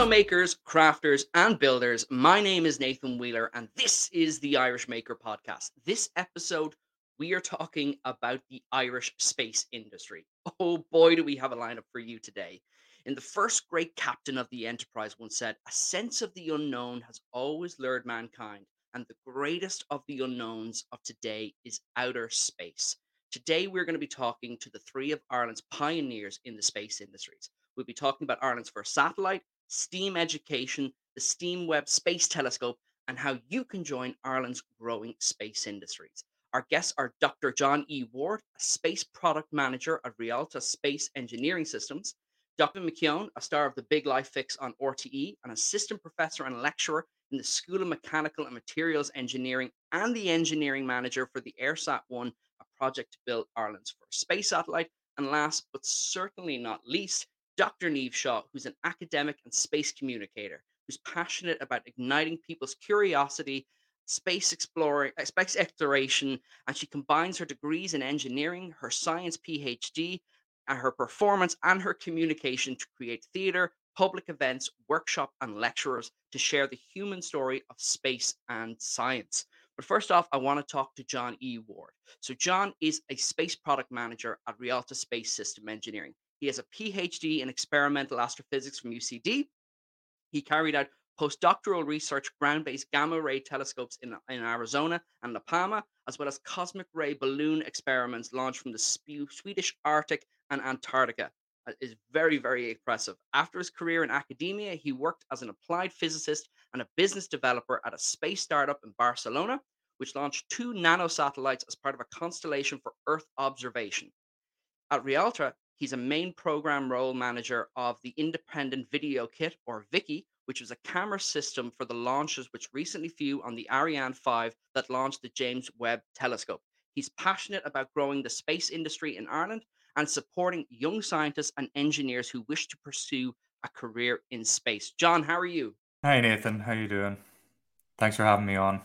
Hello, makers, crafters, and builders. My name is Nathan Wheeler, and this is the Irish Maker Podcast. This episode, we are talking about the Irish space industry. Oh boy, do we have a lineup for you today. In the first great captain of the Enterprise once said, A sense of the unknown has always lured mankind, and the greatest of the unknowns of today is outer space. Today, we're going to be talking to the three of Ireland's pioneers in the space industries. We'll be talking about Ireland's first satellite, STEAM education, the STEAM Webb Space Telescope, and how you can join Ireland's growing space industries. Our guests are Dr. John E. Ward, a space product manager at Realtra Space Engineering Systems, Dr. McKeown, a star of the Big Life Fix on RTE, an assistant professor and lecturer in the School of Mechanical and Materials Engineering, and the engineering manager for the EIRSAT 1, a project to build Ireland's first space satellite. And last but certainly not least, Dr. Niamh Shaw, who's an academic and space communicator, who's passionate about igniting people's curiosity, space exploring, uh, space exploration, and she combines her degrees in engineering, her science PhD, and her performance and her communication to create theater, public events, workshop, and lecturers to share the human story of space and science. But first off, I want to talk to John E. Ward. So, John is a space product manager at Realtra Space System Engineering. He has a PhD in experimental astrophysics from UCD. He carried out postdoctoral research ground based gamma ray telescopes in, in Arizona and La Palma, as well as cosmic ray balloon experiments launched from the Swedish Arctic and Antarctica. It is very, very impressive. After his career in academia, he worked as an applied physicist and a business developer at a space startup in Barcelona, which launched two nanosatellites as part of a constellation for Earth observation. At Realtra, He's a main program role manager of the Independent Video Kit, or Vicky, which was a camera system for the launches which recently flew on the Ariane 5 that launched the James Webb Telescope. He's passionate about growing the space industry in Ireland and supporting young scientists and engineers who wish to pursue a career in space. John, how are you? Hi Nathan, how are you doing? Thanks for having me on.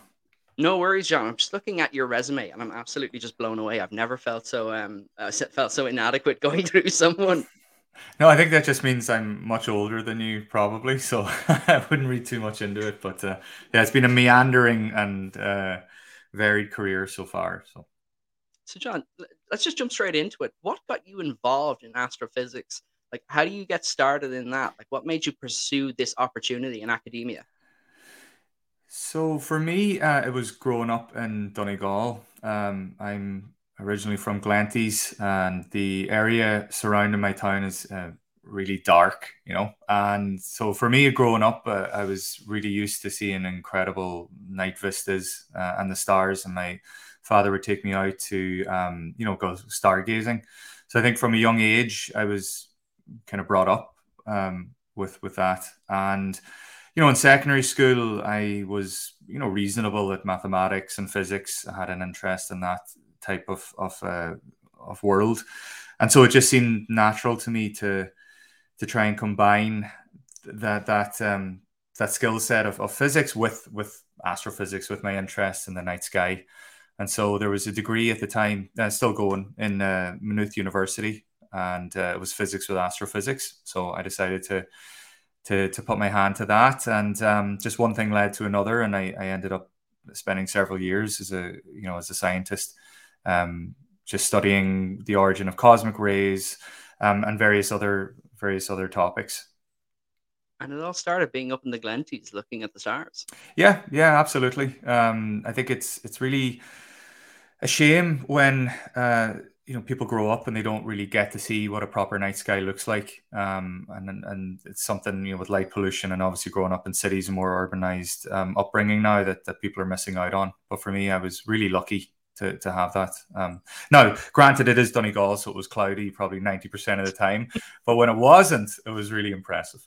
No worries, John. I'm just looking at your resume, and I'm absolutely just blown away. I've never felt so um uh, felt so inadequate going through someone. No, I think that just means I'm much older than you, probably. So I wouldn't read too much into it. But uh, yeah, it's been a meandering and uh, varied career so far. So, so John, let's just jump straight into it. What got you involved in astrophysics? Like, how do you get started in that? Like, what made you pursue this opportunity in academia? So for me, uh, it was growing up in Donegal. Um, I'm originally from Glenties, and the area surrounding my town is uh, really dark, you know. And so for me, growing up, uh, I was really used to seeing incredible night vistas uh, and the stars. And my father would take me out to, um, you know, go stargazing. So I think from a young age, I was kind of brought up um, with with that, and you know, in secondary school, I was, you know, reasonable at mathematics and physics. I had an interest in that type of of uh, of world, and so it just seemed natural to me to to try and combine that that um, that skill set of, of physics with with astrophysics, with my interest in the night sky. And so there was a degree at the time, uh, still going in uh, Maynooth University, and uh, it was physics with astrophysics. So I decided to to to put my hand to that, and um, just one thing led to another, and I, I ended up spending several years as a you know as a scientist, um, just studying the origin of cosmic rays um, and various other various other topics. And it all started being up in the Glenties, looking at the stars. Yeah, yeah, absolutely. Um, I think it's it's really a shame when uh, you know people grow up and they don't really get to see what a proper night sky looks like. Um, and and it's something you know with light pollution and obviously growing up in cities and more urbanized um, upbringing now that, that people are missing out on. But for me i was really lucky to, to have that. Um, now granted it is donegal so it was cloudy probably 90% of the time but when it wasn't it was really impressive.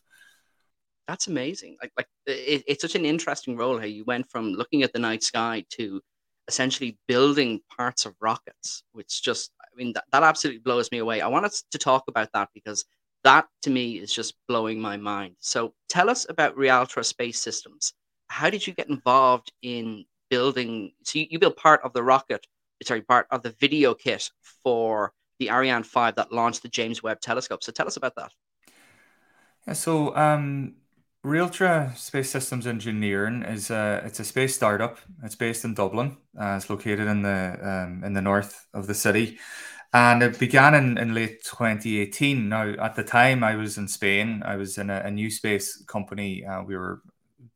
That's amazing. Like like it, it's such an interesting role how you went from looking at the night sky to essentially building parts of rockets which just mean, that, that absolutely blows me away. I wanted to talk about that because that to me is just blowing my mind. So tell us about Realtra Space Systems. How did you get involved in building? So you, you built part of the rocket, sorry, part of the video kit for the Ariane 5 that launched the James Webb Telescope. So tell us about that. Yeah, so um, Realtra Space Systems Engineering is a it's a space startup. It's based in Dublin. Uh, it's located in the um, in the north of the city, and it began in, in late 2018. Now, at the time, I was in Spain. I was in a, a new space company. Uh, we were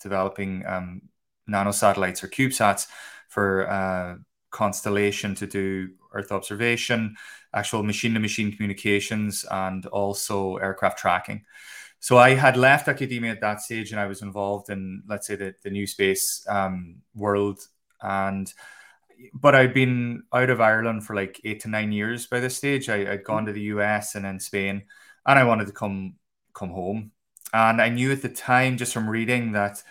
developing um, nanosatellites or CubeSats for uh, constellation to do Earth observation, actual machine to machine communications, and also aircraft tracking. So I had left academia at that stage, and I was involved in, let's say, the, the new space um, world. And but I'd been out of Ireland for like eight to nine years by this stage. I, had gone to the US and then Spain, and I wanted to come come home. And I knew at the time, just from reading, that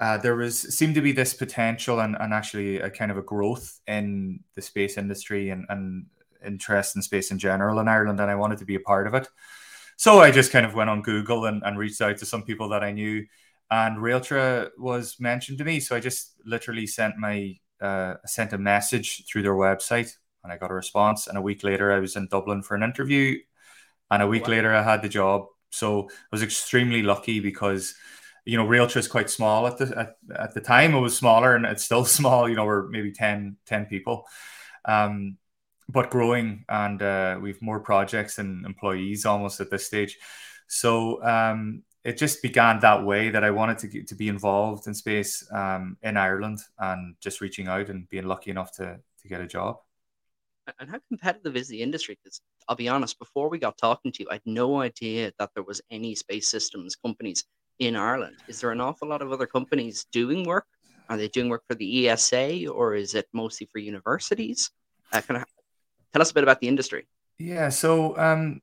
uh, there was seemed to be this potential and, and actually a kind of a growth in the space industry and, and interest in space in general in Ireland, and I wanted to be a part of it. So I just kind of went on Google and, and reached out to some people that I knew, and Realtra was mentioned to me. So I just literally sent my uh, sent a message through their website, and I got a response. And a week later, I was in Dublin for an interview, and a week wow. later, I had the job. So I was extremely lucky because you know Realtra is quite small at the at, at the time. It was smaller, and it's still small. You know, we're maybe 10, 10 people. Um, but growing and uh, we've more projects and employees almost at this stage. So um, it just began that way that I wanted to get, to be involved in space um, in Ireland and just reaching out and being lucky enough to to get a job. And how competitive is the industry? Because I'll be honest, before we got talking to you, I had no idea that there was any space systems companies in Ireland. Is there an awful lot of other companies doing work? Are they doing work for the ESA or is it mostly for universities? Uh, kind of Tell us a bit about the industry. Yeah, so um,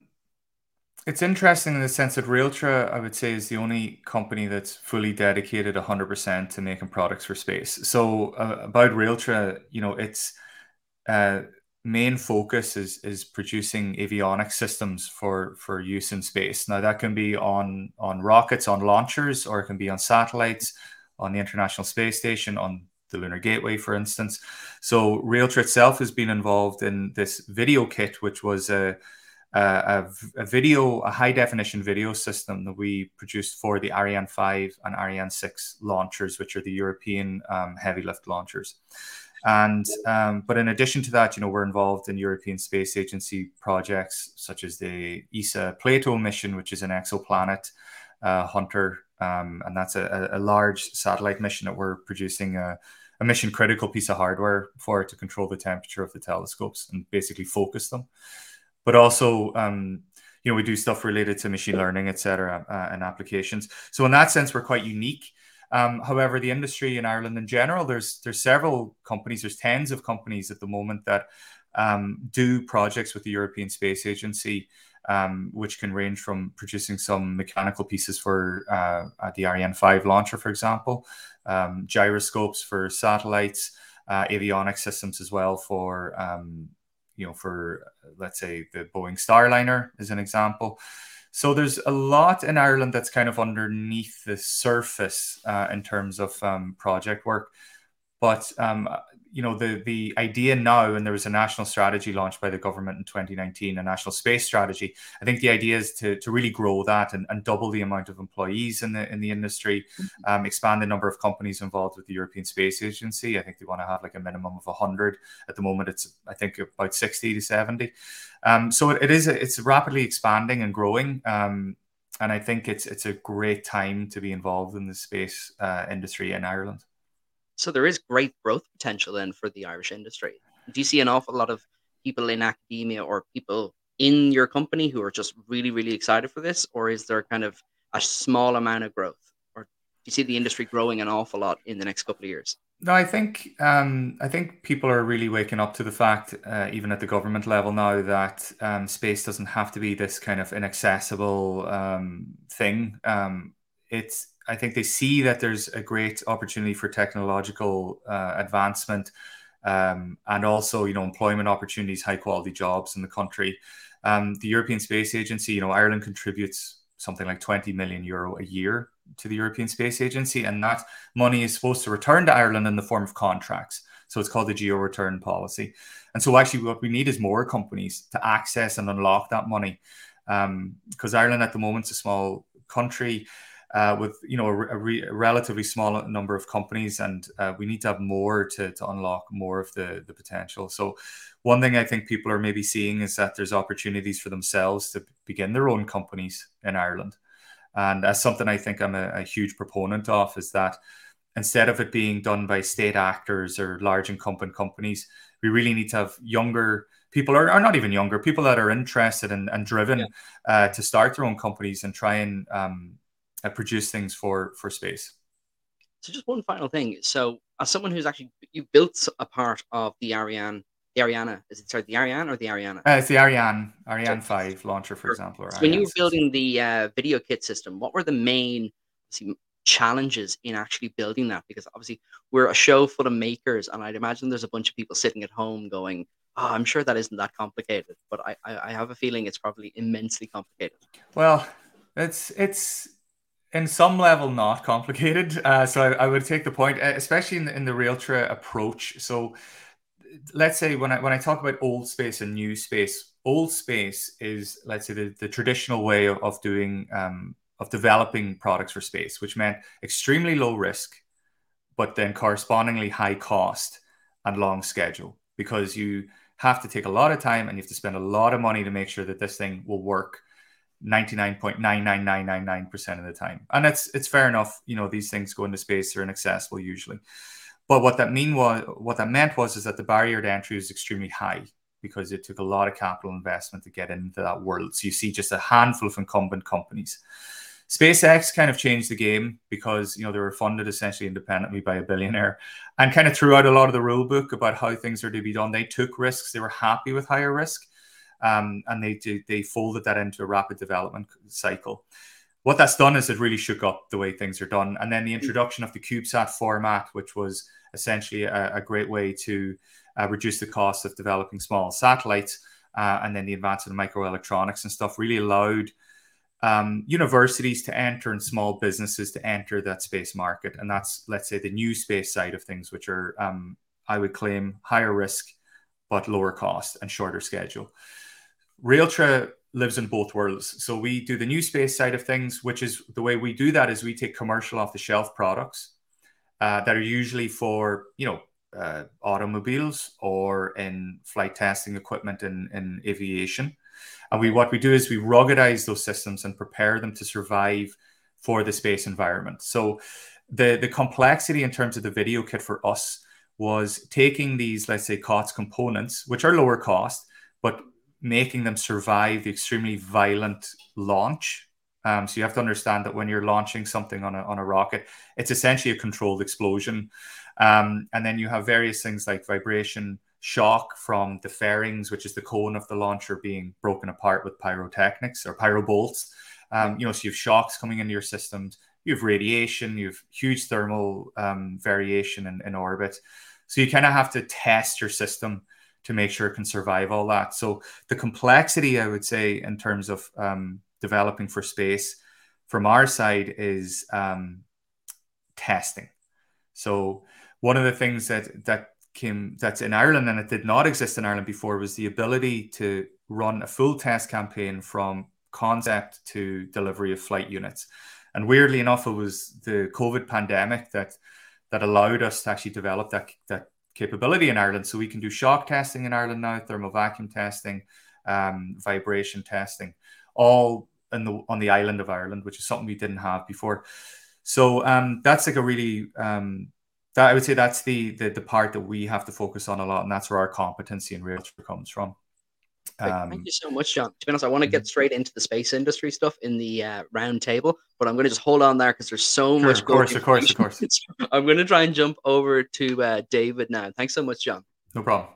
it's interesting in the sense that Realtra, I would say, is the only company that's fully dedicated 100% to making products for space. So uh, about Realtra, you know, its uh, main focus is is producing avionics systems for for use in space. Now that can be on on rockets, on launchers, or it can be on satellites, on the International Space Station, on the Lunar Gateway, for instance. So Realtra itself has been involved in this video kit, which was a, a, a video, a high definition video system that we produced for the Ariane 5 and Ariane 6 launchers, which are the European um, heavy lift launchers. And um, but in addition to that, you know, we're involved in European Space Agency projects such as the ESA Plato mission, which is an exoplanet uh, hunter, um, and that's a, a, large satellite mission that we're producing a, a mission critical piece of hardware for it to control the temperature of the telescopes and basically focus them. But also, um, you know, we do stuff related to machine learning, et cetera, uh, and applications. So in that sense, we're quite unique. Um, however, the industry in Ireland in general, there's there's several companies, there's tens of companies at the moment that um, do projects with the European Space Agency um, which can range from producing some mechanical pieces for uh, the Ariane 5 launcher, for example, um, gyroscopes for satellites, uh, avionics systems as well for, um, you know, for let's say the Boeing Starliner is an example. So there's a lot in Ireland that's kind of underneath the surface uh, in terms of um, project work. But um, you know the the idea now and there was a national strategy launched by the government in 2019 a national space strategy. I think the idea is to, to really grow that and, and double the amount of employees in the in the industry mm-hmm. um, expand the number of companies involved with the european space agency. I think they want to have like a minimum of 100 at the moment it's i think about 60 to 70 um, so it, it is it's rapidly expanding and growing um, and i think it's it's a great time to be involved in the space uh, industry in ireland so there is great growth potential then for the Irish industry. Do you see an awful lot of people in academia or people in your company who are just really, really excited for this? Or is there kind of a small amount of growth? Or do you see the industry growing an awful lot in the next couple of years? No, I think um, I think people are really waking up to the fact, uh, even at the government level now, that um, space doesn't have to be this kind of inaccessible um, thing. Um, it's I think they see that there's a great opportunity for technological uh, advancement um, and also, you know, employment opportunities, high quality jobs in the country. Um, the European Space Agency, you know, Ireland contributes something like 20 million euro a year to the European Space Agency, and that money is supposed to return to Ireland in the form of contracts. So it's called the geo return policy. And so, actually, what we need is more companies to access and unlock that money. Because um, Ireland at the moment is a small country uh, with you know a, a, re- a, relatively small number of companies, and uh, we need to have more to, to unlock more of the the potential. So, one thing I think people are maybe seeing is that there's opportunities for themselves to begin their own companies in Ireland, and that's something I think I'm a, a huge proponent of. Is that instead of it being done by state actors or large incumbent companies, we really need to have younger people are, are not even younger people that are interested and, and driven yeah. uh, to start their own companies and try and um, uh, produce things for for space. So just one final thing. So as someone who's actually you built a part of the ariane the ariana is it sorry the ariane or the ariana? Uh, it's the ariane ariane 5 launcher for example so when you were building the uh, video kit system what were the main challenges in actually building that? Because obviously we're a show full of makers and i'd imagine there's a bunch of people sitting at home going oh, I'm sure that isn't that complicated, but I, I, I have a feeling it's probably immensely complicated. Well, it's it's in some level not complicated. Uh, so I, I, would take the point, especially in the, in the Realtra approach. So let's say when I when I talk about old space and new space, old space is let's say the, the traditional way of, of doing um, of developing products for space, which meant extremely low risk, but then correspondingly high cost and long schedule because you have to take a lot of time and you have to spend a lot of money to make sure that this thing will work 99.99999% of the time. And it's it's fair enough, you know, these things go into space, they're inaccessible usually. But what that mean was what that meant was is that the barrier to entry was extremely high because it took a lot of capital investment to get into that world. So you see just a handful of incumbent companies. SpaceX kind of changed the game because you know they were funded essentially independently by a billionaire, and kind of threw out a lot of the rule book about how things are to be done. They took risks; they were happy with higher risk, um, and they they folded that into a rapid development cycle. What that's done is it really shook up the way things are done, and then the introduction of the CubeSat format, which was essentially a, a great way to uh, reduce the cost of developing small satellites, uh, and then the advance of microelectronics and stuff really allowed um, universities to enter and small businesses to enter that space market. And that's, let's say, the new space side of things, which are, um, I would claim, higher risk, but lower cost and shorter schedule. Realtra lives in both worlds. So we do the new space side of things, which is the way we do that is we take commercial off the shelf products uh, that are usually for, you know, uh, automobiles or in flight testing equipment in, in aviation. And we what we do is we ruggedize those systems and prepare them to survive for the space environment. So the the complexity in terms of the video kit for us was taking these, let's say, COTS components, which are lower cost, but making them survive the extremely violent launch. Um, so you have to understand that when you're launching something on a, on a rocket, it's essentially a controlled explosion. Um, and then you have various things like vibration, shock from the fairings, which is the cone of the launcher being broken apart with pyrotechnics or pyrobolts. Um, you know, so you have shocks coming into your systems, you have radiation, you have huge thermal um, variation in, in orbit. So you kind of have to test your system to make sure it can survive all that. So the complexity, I would say, in terms of um, developing for space from our side is um, testing. So one of the things that that came that's in Ireland and it did not exist in Ireland before was the ability to run a full test campaign from concept to delivery of flight units. And weirdly enough, it was the COVID pandemic that that allowed us to actually develop that that capability in Ireland. So we can do shock testing in Ireland now, thermal vacuum testing, um, vibration testing, all in the on the island of Ireland, which is something we didn't have before. So um, that's like a really um, that I would say that's the, the the part that we have to focus on a lot, and that's where our competency in Realtra comes from. Um, Thank you so much, John. To be honest, I want to get mm-hmm. straight into the space industry stuff in the uh, round table, but I'm going to just hold on there because there's so sure, much. Of course, of course, of course. I'm going to try and jump over to uh, David now. Thanks so much, John. No problem.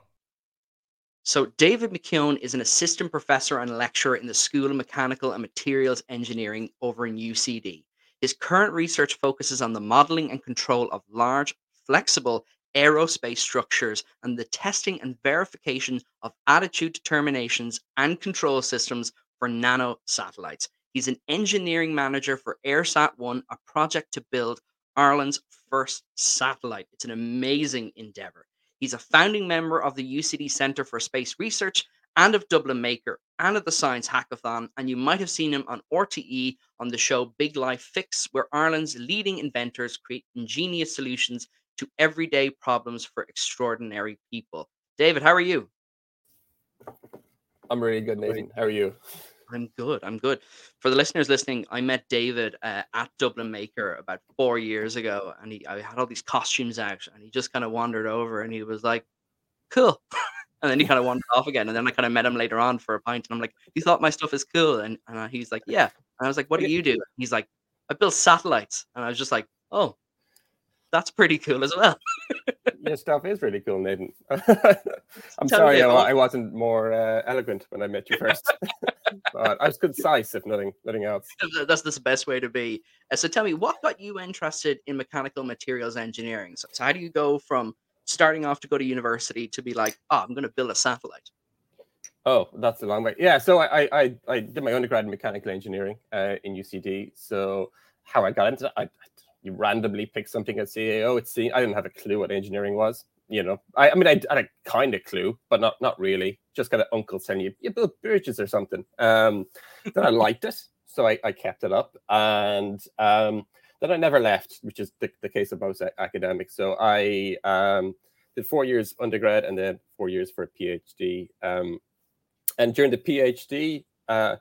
So, David McKeown is an assistant professor and lecturer in the School of Mechanical and Materials Engineering over in UCD. His current research focuses on the modeling and control of large flexible aerospace structures and the testing and verification of attitude determinations and control systems for nano satellites. He's an engineering manager for EIRSAT 1, a project to build Ireland's first satellite. It's an amazing endeavor. He's a founding member of the UCD Centre for Space Research and of Dublin Maker and of the Science Hackathon, and you might have seen him on RTE on the show Big Life Fix, where Ireland's leading inventors create ingenious solutions to everyday problems for extraordinary people. David, how are you? I'm really good, Nathan. How are you? I'm good. I'm good. For the listeners listening, I met David uh, at Dublin Maker about four years ago, and he I had all these costumes out, and he just kind of wandered over, and he was like, "Cool," and then he kind of wandered off again, and then I kind of met him later on for a pint, and I'm like, "You thought my stuff is cool?" And, and uh, he's like, "Yeah," and I was like, "What do you do?" He's like, "I build satellites," and I was just like, "Oh, that's pretty cool as well." Your stuff is really cool, Nathan. I'm Tell sorry I, I, wasn't more uh, eloquent when I met you first. but I was concise, if nothing, nothing else. That's the best way to be. Uh, so tell me, what got you interested in mechanical materials engineering? So, so how do you go from starting off to go to university to be like, oh, I'm going to build a satellite? Oh, that's a long way. Yeah, so I I, I did my undergrad in mechanical engineering uh, in UCD. So how I got into that, I, you randomly pick something at CAO. It's I didn't have a clue what engineering was. You know, I, I mean, I had a kind of clue, but not not really. Just kind of uncle telling you you build bridges or something. Um, then I liked it, so I, I kept it up, and um, then I never left, which is the, the case of most academics. So I um, did four years undergrad and then four years for a PhD. Um, and during the PhD, uh,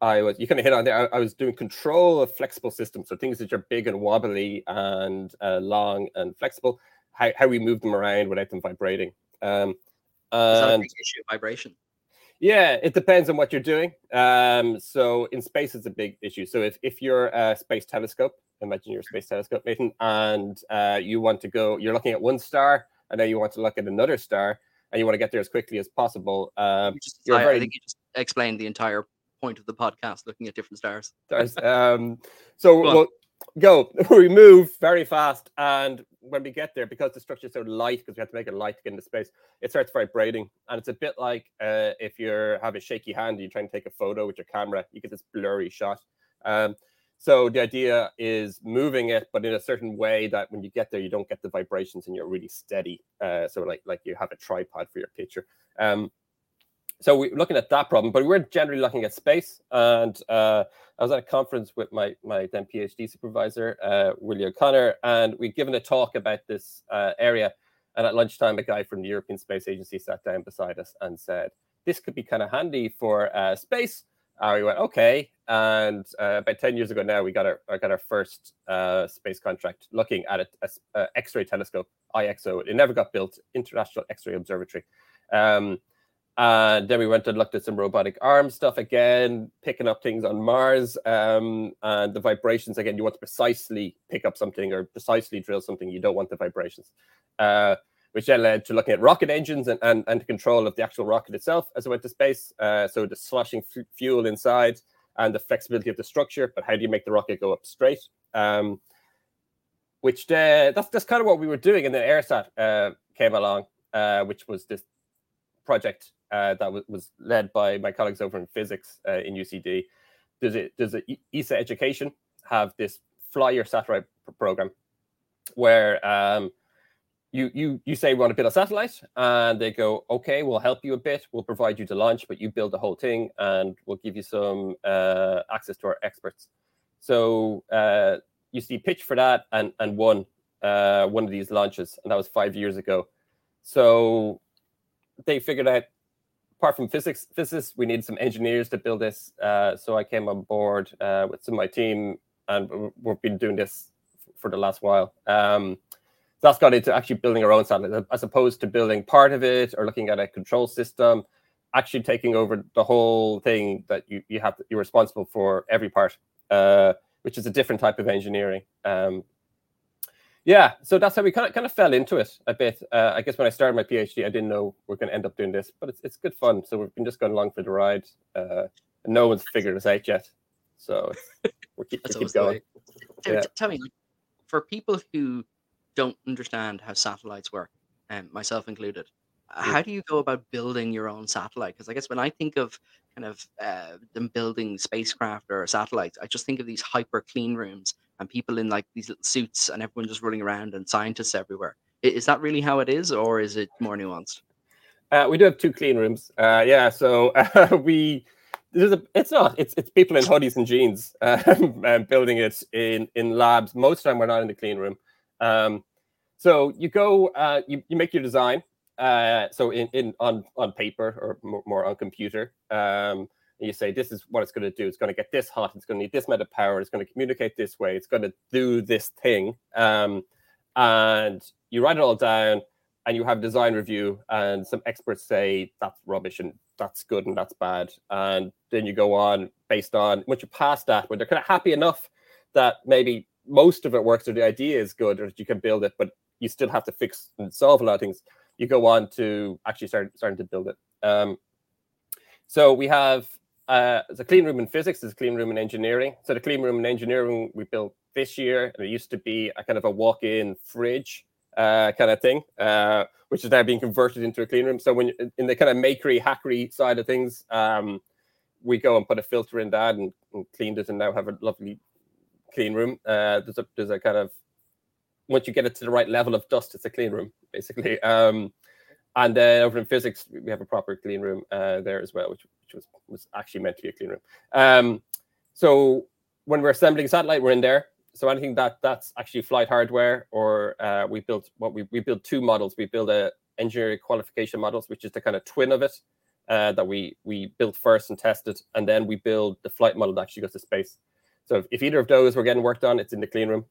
I was you kind of hit on there. I, I, was doing control of flexible systems, so things that are big and wobbly and uh, long and flexible. How, how we move them around without them vibrating. Um, and issue vibration. Yeah, it depends on what you're doing. Um, so in space, it's a big issue. So if, if you're a space telescope, imagine you're a space telescope, Nathan, and uh, you want to go, you're looking at one star, and then you want to look at another star, and you want to get there as quickly as possible. Um, just, I, very... I think you just explained the entire point of the podcast, looking at different stars. Um, so we'll go. We move very fast, and when we get there, because the structure is so light, because we have to make it light to get into space, it starts vibrating, and it's a bit like uh, if you have a shaky hand, and you're trying to take a photo with your camera, you get this blurry shot. Um, so the idea is moving it, but in a certain way that when you get there, you don't get the vibrations and you're really steady. Uh, so like like you have a tripod for your picture. Um, so we're looking at that problem, but we're generally looking at space. And uh, I was at a conference with my my then PhD supervisor, uh, Willie O'Connor, and we'd given a talk about this uh, area. And at lunchtime, a guy from the European Space Agency sat down beside us and said, "This could be kind of handy for uh, space." And we went, "Okay." And uh, about ten years ago now, we got our got our first uh, space contract looking at a, X-ray telescope, IXO. It never got built, International X-ray Observatory. Um, and then we went and looked at some robotic arm stuff again, picking up things on Mars. Um, and the vibrations, again, you want to precisely pick up something or precisely drill something. You don't want the vibrations. Uh, which then led to looking at rocket engines and, and, and control of the actual rocket itself as it went to space. Uh, so the sloshing f- fuel inside and the flexibility of the structure, but how do you make the rocket go up straight? Um, which uh, that's that's kind of what we were doing, and then EIRSAT uh, came along, uh, which was this project uh, that was, was led by my colleagues over in physics uh, in UCD. Does it does it ESA Education have this fly your satellite program where um, you you you say we want to build a satellite and they go okay we'll help you a bit. We'll provide you the launch but you build the whole thing and we'll give you some uh, access to our experts. So uh, you see pitch for that and and won uh, one of these launches and that was five years ago. So they figured out apart from physics physicists, we need some engineers to build this. Uh, so I came on board uh, with some of my team, and we've been doing this for the last while. Um, that's got into actually building our own satellite, as opposed to building part of it or looking at a control system. Actually, taking over the whole thing that you you have you're responsible for every part, uh, which is a different type of engineering. Um, yeah, so that's how we kind of kind of fell into it a bit. Uh, I guess when I started my PhD, I didn't know we are going to end up doing this, but it's it's good fun. So we've been just going along for the ride. Uh, and no one's figured us out yet, so we keep, we keep going. Yeah. Tell me, for people who don't understand how satellites work, and um, myself included. How do you go about building your own satellite? Because I guess when I think of kind of uh, them building spacecraft or satellites, I just think of these hyper clean rooms and people in like these little suits and everyone just running around and scientists everywhere. Is that really how it is, or is it more nuanced? Uh, we do have two clean rooms. Uh, yeah, so uh, we there's a it's not it's it's people in hoodies and jeans um, building it in in labs. Most of the time, we're not in the clean room. Um, so you go, uh, you you make your design. Uh, so in in on on paper or more, on computer. Um, you say this is what it's going to do. It's going to get this hot. It's going to need this amount of power. It's going to communicate this way. It's going to do this thing. Um, and you write it all down and you have design review and some experts say that's rubbish and that's good and that's bad and then you go on based on once you pass that when they're kind of happy enough that maybe most of it works or the idea is good or you can build it but you still have to fix and solve a lot of things you go on to actually start starting to build it um, so we have uh, it's a clean room in physics there's a clean room in engineering so the clean room in engineering we built this year and it used to be a kind of a walk-in fridge uh, kind of thing, uh, which is now being converted into a clean room. So when in the kind of makery hackery side of things, um, we go and put a filter in that and, and, cleaned it, and now have a lovely clean room. Uh, there's a there's a kind of once you get it to the right level of dust, it's a clean room basically. Um, and then over in physics, we have a proper clean room uh, there as well, which which was was actually meant to be a clean room. Um, so when we're assembling satellite, we're in there so anything that that's actually flight hardware or uh, we built what we, we built two models we built a engineering qualification models which is the kind of twin of it uh, that we we built first and tested and then we build the flight model that actually goes to space so if, if either of those were getting worked on it's in the clean room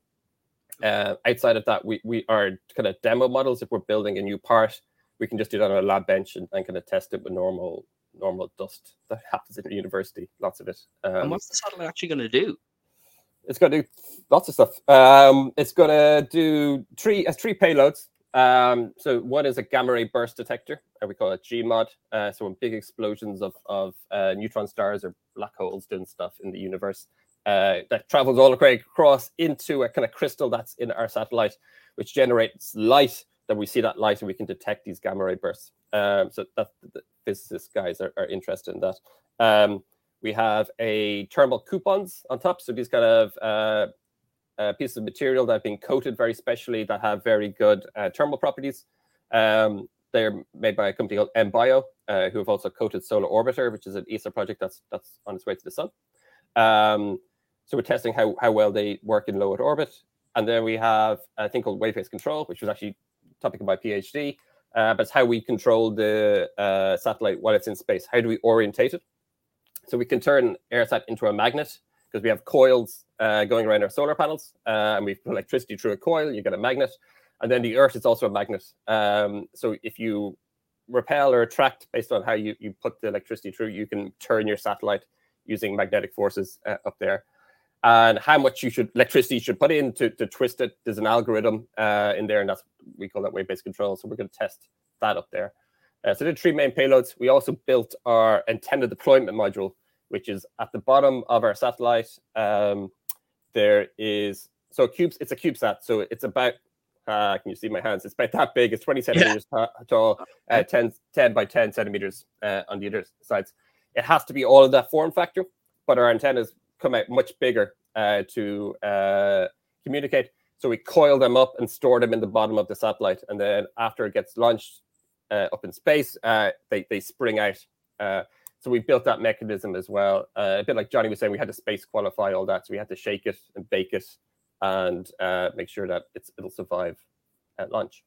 uh, outside of that we, we are kind of demo models if we're building a new part we can just do that on a lab bench and, and kind of test it with normal normal dust that happens in the university lots of it um, and what's the satellite actually going to do it's going to do lots of stuff. Um, it's going to do three has three payloads. Um, so one is a gamma ray burst detector, and we call it GMOD. Uh, so when big explosions of of uh, neutron stars or black holes doing stuff in the universe, uh, that travels all the way across into a kind of crystal that's in our satellite, which generates light. Then we see that light, and we can detect these gamma ray bursts. Um, so that the physicist guys are, are interested in that. Um, we have a thermal coupons on top. So these kind of uh, uh, pieces of material that have been coated very specially that have very good uh, thermal properties. Um, they're made by a company called ENBIO, uh, who have also coated Solar Orbiter, which is an ESA project that's that's on its way to the sun. Um, so we're testing how, how well they work in low Earth orbit. And then we have a thing called wave based control, which was actually topic of my PhD. Uh, but it's how we control the uh, satellite while it's in space. How do we orientate it? So we can turn EIRSAT into a magnet because we have coils uh, going around our solar panels, uh, and we put electricity through a coil. You get a magnet, and then the Earth is also a magnet. Um, so if you repel or attract based on how you, you put the electricity through, you can turn your satellite using magnetic forces uh, up there. And how much you should electricity you should put in to, to twist it. There's an algorithm uh, in there, and that's we call that wave-based control. So we're going to test that up there. Uh, so the three main payloads. We also built our antenna deployment module, which is at the bottom of our satellite. Um, there is so cubes. It's a CubeSat, so it's about. Uh, can you see my hands? It's about that big. It's 20 centimeters yeah. tall, uh, 10, 10 by 10 centimeters uh, on the other sides. It has to be all of that form factor, but our antennas come out much bigger uh, to uh, communicate. So we coil them up and store them in the bottom of the satellite, and then after it gets launched, uh, up in space, uh, they they spring out. Uh, so we built that mechanism as well. a bit like Johnny was saying, we had to space qualify all that, so we had to shake it and bake it and make sure that it's it'll survive at launch.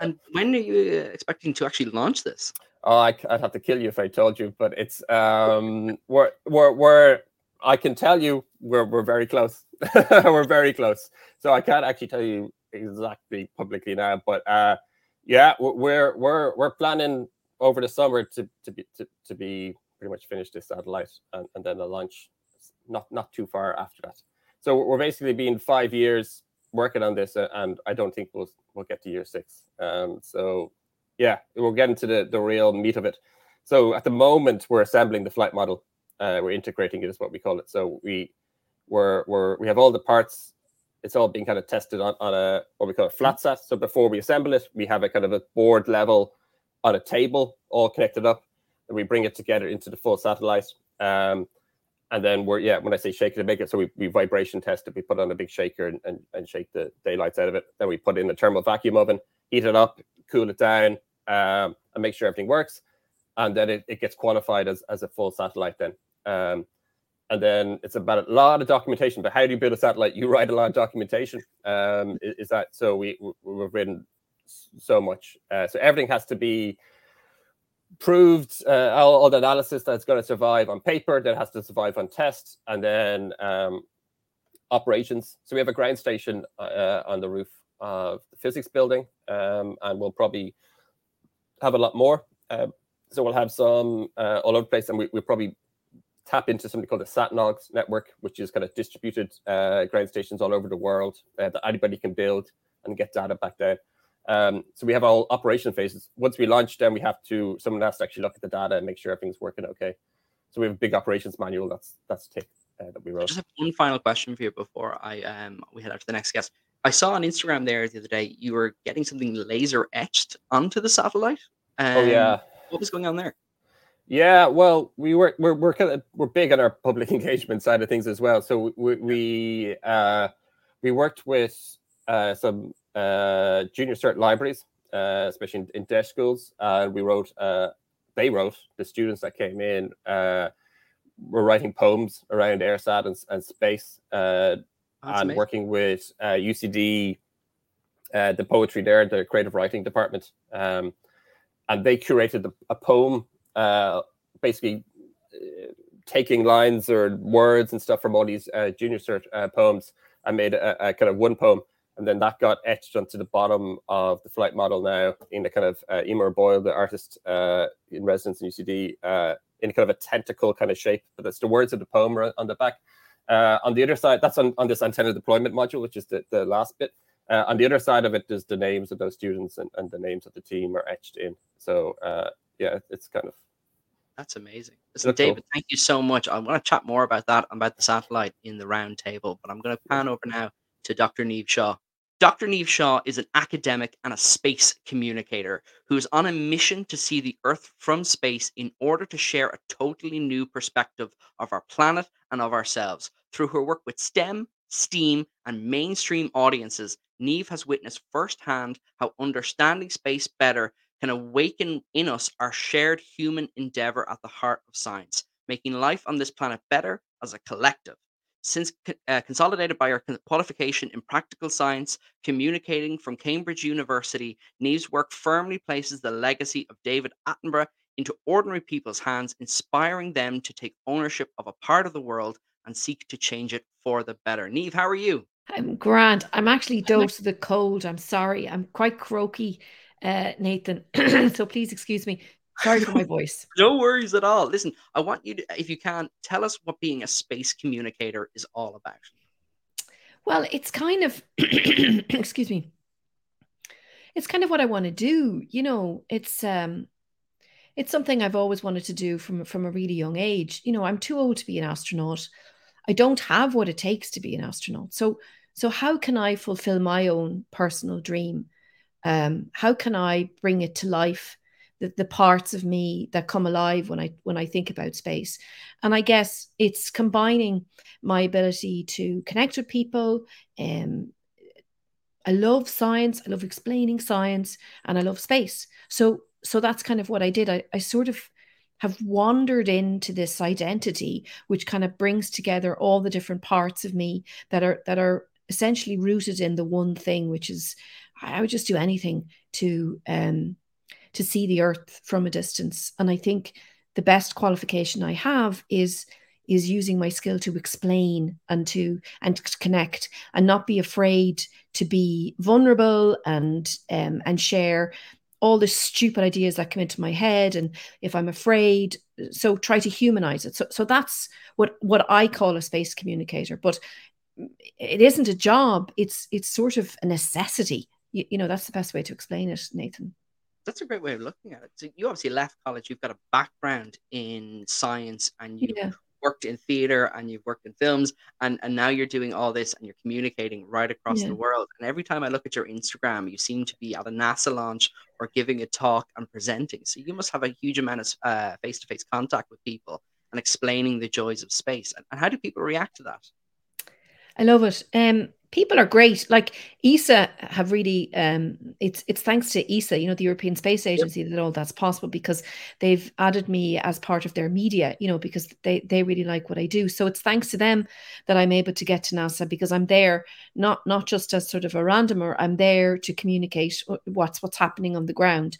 and when are you expecting to actually launch this? Oh, I, would have to kill you if I told you, but it's um, we're we're we're I can tell you we're we're very close. we're very close. So I can't actually tell you exactly publicly now, but uh, yeah, we're we're we're planning over the summer to to be to, to be pretty much finish this satellite and, and then the launch not not too far after that. So we're basically being five years working on this, uh, and I don't think we'll we'll get to year six. Um, so yeah, we're getting to the the real meat of it. So at the moment, we're assembling the flight model. Uh, we're integrating it, is what we call it. So we we're, we're we have all the parts it's all being kind of tested on, on a what we call a flat sat. So before we assemble it, we have a kind of a board level on a table, all connected up, and we bring it together into the full satellite. Um, and then we're yeah, when I say shake it and make it, so we, we vibration test it, we put on a big shaker and, and, and shake the daylights out of it. Then we put in a thermal vacuum oven, heat it up, cool it down, um, and make sure everything works. And then it, it gets qualified as, as a full satellite then. Um, and then it's about a lot of documentation. But how do you build a satellite? You write a lot of documentation. Um, is, is, that so? We we've written so much. Uh, so everything has to be proved. Uh, all, all, the analysis that's going to survive on paper, that has to survive on test, and then um, operations. So we have a ground station uh, on the roof of the physics building, um, and we'll probably have a lot more. Uh, so we'll have some uh, all over the place, and we, will probably tap into something called the SatNOGS network, which is kind of distributed uh, ground stations all over the world uh, that anybody can build and get data back down. Um, so we have all operation phases. Once we launch, then we have to someone has to actually look at the data and make sure everything's working okay. So we have a big operations manual that's that's tick uh, that we wrote. I just have one final question for you before I um we head out to the next guest. I saw on Instagram there the other day you were getting something laser etched onto the satellite. Um, oh yeah. What was going on there? Yeah, well, we work. We're we're kind of we're big on our public engagement side of things as well. So we we uh, we worked with uh, some uh, junior cert libraries, uh, especially in, in deaf schools, and we wrote. Uh, they wrote the students that came in uh, were writing poems around EIRSAT and, and space, uh, and amazing. working with uh, UCD, uh, the poetry there, the creative writing department, um, and they curated the, a poem uh, basically uh, taking lines or words and stuff from all these uh, junior cert uh, poems and made a, a, kind of one poem. And then that got etched onto the bottom of the flight model now in a kind of uh, Emer Boyle, the artist in residence in UCD, in kind of a tentacle kind of shape. But that's the words of the poem on the back. Uh, on the other side, that's on, on this antenna deployment module, which is the, the last bit. Uh, on the other side of it, the names of those students and, and the names of the team are etched in. So uh, yeah, it's kind of that's amazing. Listen, That's David, cool. thank you so much. I want to chat more about that, about the satellite in the round table, but I'm going to pan over now to Dr. Niamh Shaw. Dr. Niamh Shaw is an academic and a space communicator who is on a mission to see the Earth from space in order to share a totally new perspective of our planet and of ourselves. Through her work with STEM, STEAM, and mainstream audiences, Niamh has witnessed firsthand how understanding space better can awaken in us our shared human endeavor at the heart of science, making life on this planet better as a collective. Since uh, consolidated by our qualification in practical science, communicating from Cambridge University, Niamh's work firmly places the legacy of David Attenborough into ordinary people's hands, inspiring them to take ownership of a part of the world and seek to change it for the better. Niamh, how are you? I'm grand. I'm actually dosed with a cold. I'm sorry. I'm quite croaky uh, Nathan. so please excuse me. Sorry for my voice. no worries at all. Listen, I want you to, if you can, tell us what being a space communicator is all about. Well, it's kind of, excuse me, it's kind of what I want to do. You know, it's um, it's something I've always wanted to do from from a really young age. You know, I'm too old to be an astronaut. I don't have what it takes to be an astronaut. So, so how can I fulfill my own personal dream? Um, how can I bring it to life? The, the parts of me that come alive when I when I think about space, and I guess it's combining my ability to connect with people. Um, I love science. I love explaining science, and I love space. So so that's kind of what I did. I, I sort of have wandered into this identity which kind of brings together all the different parts of me that are that are essentially rooted in the one thing which is I would just do anything to um, to see the earth from a distance. And I think the best qualification I have is is using my skill to explain and to and to connect and not be afraid to be vulnerable and um, and share all the stupid ideas that come into my head. And if i'm afraid so try to humanize it. So, so that's what what i call a space communicator. But it isn't a job. It's it's sort of a necessity you, you know, that's the best way to explain it, Nathan. That's a great way of looking at it. So you obviously left college, you've got a background in science and you yeah. worked in theater and you've worked in films and, and now you're doing all this and you're communicating right across yeah. the world. And every time I look at your Instagram, you seem to be at a NASA launch or giving a talk and presenting. So you must have a huge amount of face to face contact with people and explaining the joys of space. And, and how do people react to that? I love it. Um, people are great. Like ESA have really um it's it's thanks to ESA, you know, the European Space Agency yep. that all that's possible because they've added me as part of their media, you know, because they they really like what I do. So it's thanks to them that I'm able to get to NASA because I'm there not not just as sort of a randomer, I'm there to communicate what's what's happening on the ground.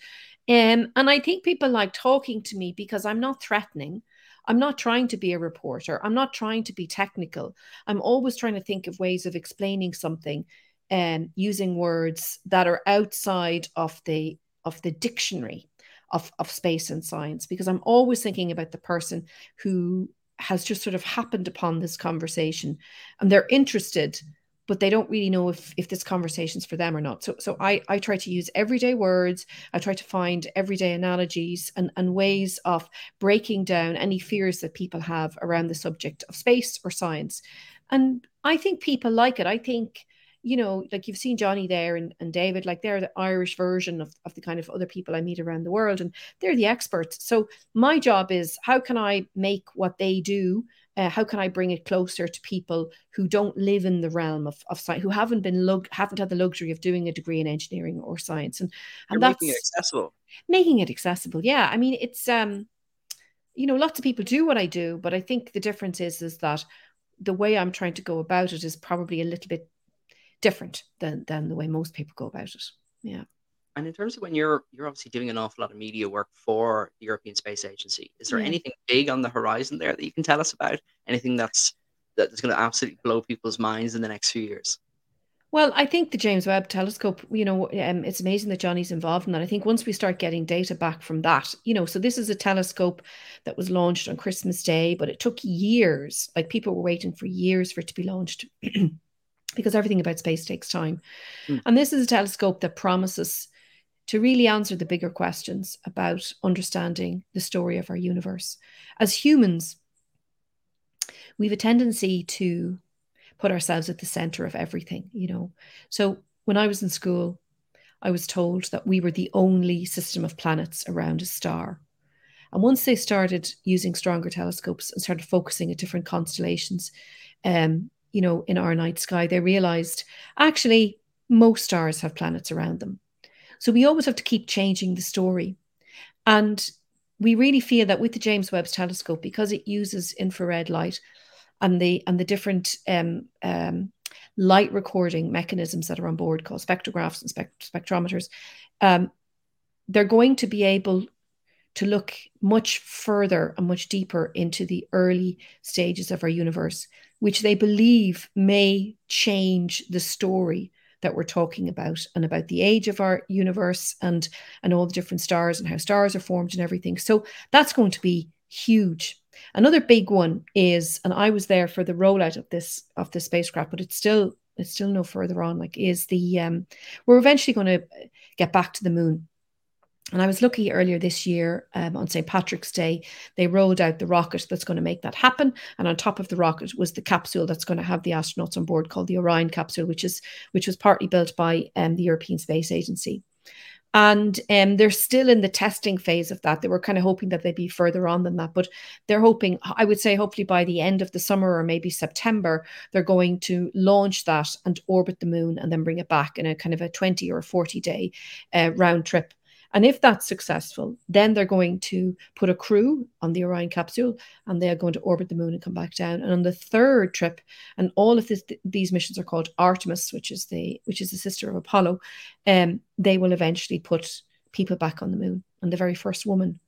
Um, and I think people like talking to me because I'm not threatening. I'm not trying to be a reporter. I'm not trying to be technical. I'm always trying to think of ways of explaining something and um, using words that are outside of the of the dictionary of, of space and science because I'm always thinking about the person who has just sort of happened upon this conversation and they're interested but they don't really know if if this conversation's for them or not. So so I I try to use everyday words. I try to find everyday analogies and and ways of breaking down any fears that people have around the subject of space or science. And I think people like it. I think you know, like you've seen Johnny there and, and David, like they're the Irish version of, of the kind of other people I meet around the world, and they're the experts. So my job is how can I make what they do uh, how can I bring it closer to people who don't live in the realm of, of science, who haven't been lug- haven't had the luxury of doing a degree in engineering or science, and and You're that's making it accessible. Making it accessible, yeah. I mean, it's um, you know, lots of people do what I do, but I think the difference is is that the way I'm trying to go about it is probably a little bit different than than the way most people go about it. Yeah. And in terms of when you're you're obviously doing an awful lot of media work for the European Space Agency, is there yeah. anything big on the horizon there that you can tell us about? Anything that's that's going to absolutely blow people's minds in the next few years? Well, I think the James Webb Telescope, you know, um, it's amazing that Johnny's involved in that. I think once we start getting data back from that, you know, so this is a telescope that was launched on Christmas Day, but it took years. Like people were waiting for years for it to be launched because everything about space takes time. Mm. And this is a telescope that promises to really answer the bigger questions about understanding the story of our universe. As humans, we have a tendency to put ourselves at the center of everything, you know. So when I was in school, I was told that we were the only system of planets around a star. And once they started using stronger telescopes and started focusing at different constellations, um, you know, in our night sky, they realized actually most stars have planets around them. So we always have to keep changing the story. And we really feel that with the James Webb telescope, because it uses infrared light and the and the different um, um, light recording mechanisms that are on board called spectrographs and spect- spectrometers, um, they're going to be able to look much further and much deeper into the early stages of our universe, which they believe may change the story that we're talking about and about the age of our universe and and all the different stars and how stars are formed and everything. So that's going to be huge. Another big one is and i was there for the rollout of this of the spacecraft but it's still it's still no further on like is the um we're eventually going to get back to the moon and I was lucky earlier this year um, on St. Patrick's Day, they rolled out the rocket that's going to make that happen. And on top of the rocket was the capsule that's going to have the astronauts on board called the Orion capsule, which is which was partly built by um, the European Space Agency. And um, they're still in the testing phase of that. They were kind of hoping that they'd be further on than that, but they're hoping, I would say, hopefully by the end of the summer or maybe September, they're going to launch that and orbit the moon and then bring it back in a kind of a 20 or 40 day uh, round trip and if that's successful, then they're going to put a crew on the Orion capsule and they are going to orbit the moon and come back down. And on the third trip, and all of this, these missions are called Artemis, which is the which is the sister of Apollo, um, they will eventually put people back on the moon. And the very first woman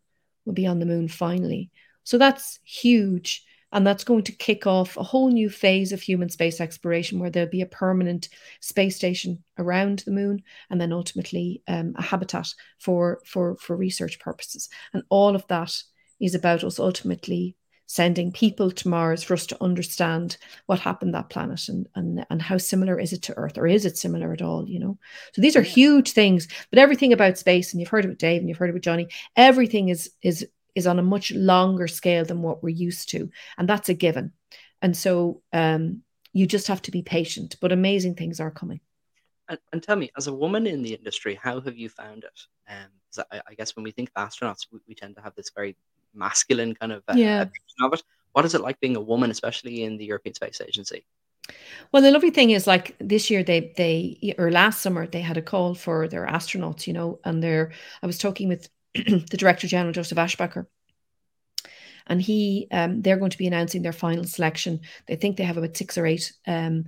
will be on the moon finally. So that's huge. And that's going to kick off a whole new phase of human space exploration where there'll be a permanent space station around the moon and then ultimately um, a habitat for, for, for research purposes. And all of that is about us ultimately sending people to Mars for us to understand what happened that planet and, and and how similar is it to Earth or is it similar at all, you know? So these are huge things, but everything about space, and you've heard about Dave and you've heard about Johnny, everything is is is on a much longer scale than what we're used to. And that's a given. And so um, you just have to be patient, but amazing things are coming. And, and, tell me, as a woman in the industry, how have you found it? Um, I, I, guess when we think of astronauts, we, we, tend to have this very masculine kind of uh, yeah. of it. What is it like being a woman, especially in the European Space Agency? Well, the lovely thing is, like this year, they they or last summer they had a call for their astronauts, you know, and they're. I was talking with the Director General Josef Aschbacher, and he um, they're going to be announcing their final selection. They think they have about six or eight um,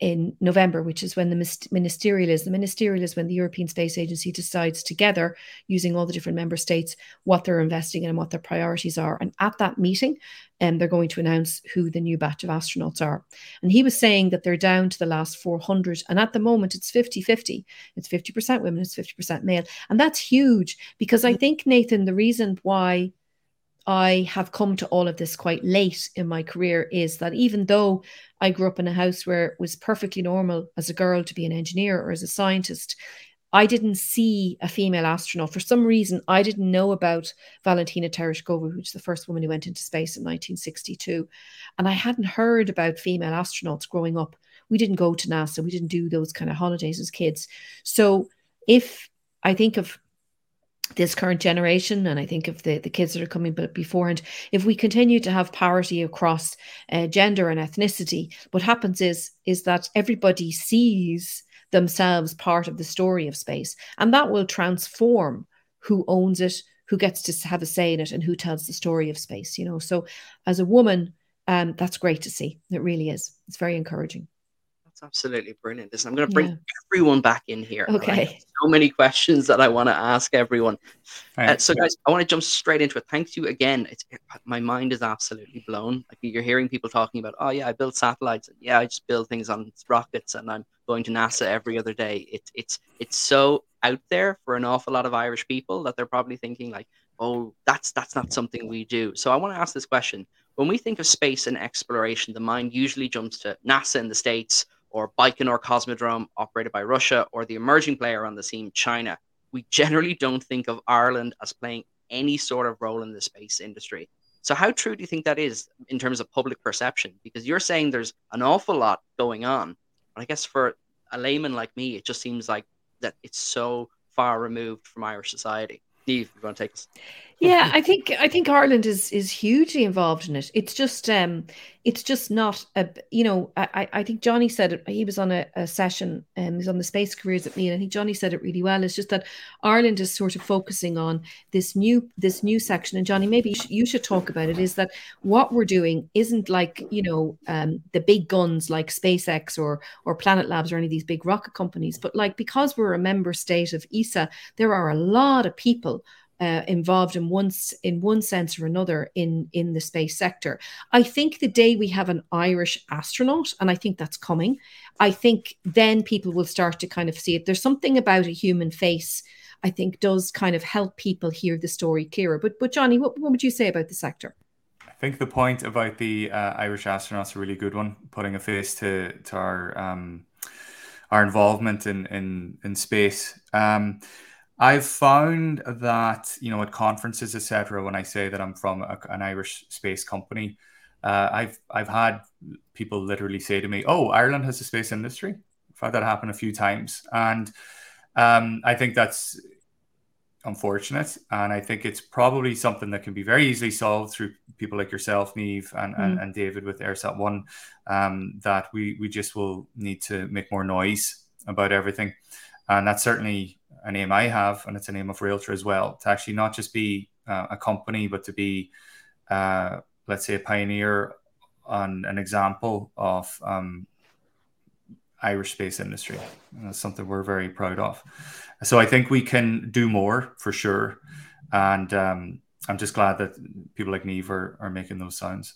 in November, which is when the ministerial is. The ministerial is when the European Space Agency decides together, using all the different member states, what they're investing in and what their priorities are. And at that meeting, um, they're going to announce who the new batch of astronauts are. And he was saying that they're down to the last 400. And at the moment, it's 50 50. It's 50% women, it's 50% male. And that's huge because I think, Nathan, the reason why I have come to all of this quite late in my career is that even though I grew up in a house where it was perfectly normal as a girl to be an engineer or as a scientist, I didn't see a female astronaut. For some reason, I didn't know about Valentina Tereshkova, who's the first woman who went into space in 1962. And I hadn't heard about female astronauts growing up. We didn't go to NASA, we didn't do those kind of holidays as kids. So if I think of this current generation and i think of the, the kids that are coming beforehand if we continue to have parity across uh, gender and ethnicity what happens is is that everybody sees themselves part of the story of space and that will transform who owns it who gets to have a say in it and who tells the story of space you know? So as a woman um, that's great to see. It really is. It's very encouraging absolutely brilliant. Listen, I'm going to bring yeah. everyone back in here. Okay. So many questions that I want to ask everyone. Uh, so, guys, I want to jump straight into it. Thank you again. It's, my mind is absolutely blown. Like you're hearing people talking about, oh yeah, I build satellites. And, yeah, I just build things on rockets, and I'm going to NASA every other day. It's it's it's so out there for an awful lot of Irish people that they're probably thinking like, oh, that's that's not something we do. So I want to ask this question. When we think of space and exploration, the mind usually jumps to NASA in the States or Baikonur Cosmodrome operated by Russia, or the emerging player on the scene, China, we generally don't think of Ireland as playing any sort of role in the space industry. So, how true do you think that is in terms of public perception? Because you're saying there's an awful lot going on. But I guess for a layman like me, it just seems like that it's so far removed from Irish society. Steve, you want to take us? yeah, I think I think Ireland is is hugely involved in it. It's just um, it's just not a you know I I think Johnny said it. He was on a, a session and um, he's on the space careers at me, and I think Johnny said it really well. It's just that Ireland is sort of focusing on this new this new section. And Johnny, maybe you should, you should talk about it. Is that what we're doing isn't like you know um, the big guns like SpaceX or or Planet Labs or any of these big rocket companies, but like because we're a member state of ESA, there are a lot of people uh, involved in one in one sense or another in in the space sector. I think the day we have an Irish astronaut, and I think that's coming, I think then people will start to kind of see it. There's something about a human face. I think does kind of help people hear the story clearer. But but Johnny, what, what would you say about the sector? I think the point about the uh, Irish astronauts a really good one, putting a face to to our um, our involvement in in in space. Um, I've found that you know at conferences, etc. When I say that I'm from a, an Irish space company, uh, I've I've had people literally say to me, "Oh, Ireland has a space industry." I've had that happen a few times, and um, I think that's unfortunate. And I think it's probably something that can be very easily solved through people like yourself, Niamh, and, mm. and, and, David with EIRSAT One. Um, that we we just will need to make more noise about everything, and that's certainly a name I have, and it's a name of Realtra as well, to actually not just be uh, a company, but to be, uh, let's say, a pioneer on an example of um, Irish space industry. And that's something we're very proud of. So I think we can do more for sure. And um, I'm just glad that people like Niamh are, are making those sounds.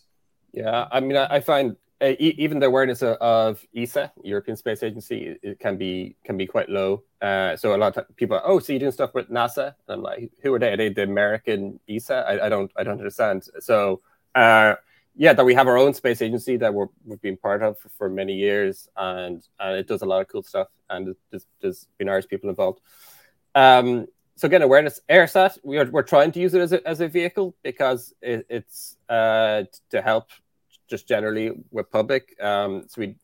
Yeah, I mean, I, I find even the awareness of, ESA, European Space Agency, it can be can be quite low. Uh, so a lot of people, are, oh, so you're doing stuff with NASA? And I'm like, who are they? Are they the American ESA? I, I don't I don't understand. So uh, yeah, that we have our own space agency that we're, we've been part of for, for many years, and and it does a lot of cool stuff, and there's, there's been Irish people involved. Um, so again, awareness EIRSAT we are we're trying to use it as a, as a vehicle because it, it's uh, to help just generally with public. Um, so we,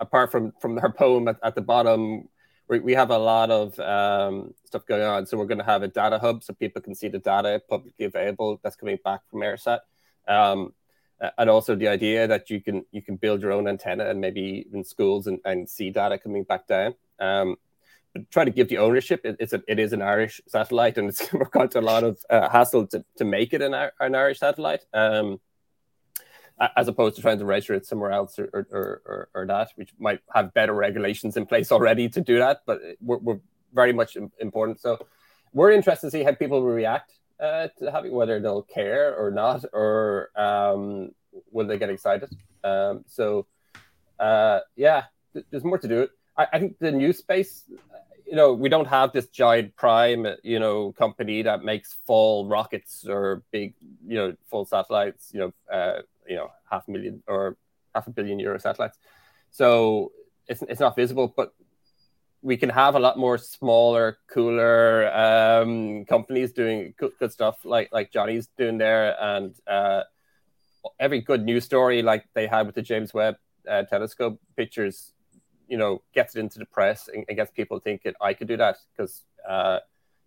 apart from from our poem at, at the bottom, we, we have a lot of um, stuff going on. So we're going to have a data hub so people can see the data publicly available that's coming back from EIRSAT. Um, and also the idea that you can you can build your own antenna and maybe in schools and, and see data coming back down. Um, but try to give the ownership. It, it's a, it is an Irish satellite, and it's got a lot of uh, hassle to, to make it an, an Irish satellite. Um, as opposed to trying to register it somewhere else or, or, or, or, that, which might have better regulations in place already to do that. But we're, we're very much important. So we're interested to see how people will react uh, to having whether they'll care or not, or um, will they get excited. Um, so uh, yeah, th- there's more to do it. I, I, think the new space, you know, we don't have this giant prime, you know, company that makes full rockets or big, you know, full satellites, you know, uh, you know, half a million or half a billion euro satellites. So it's, it's not visible, but we can have a lot more smaller, cooler um, companies doing good, good, stuff like like Johnny's doing there, and uh, every good news story like they had with the James Webb uh, Telescope pictures, you know, gets it into the press and, and gets people thinking I could do that because, uh,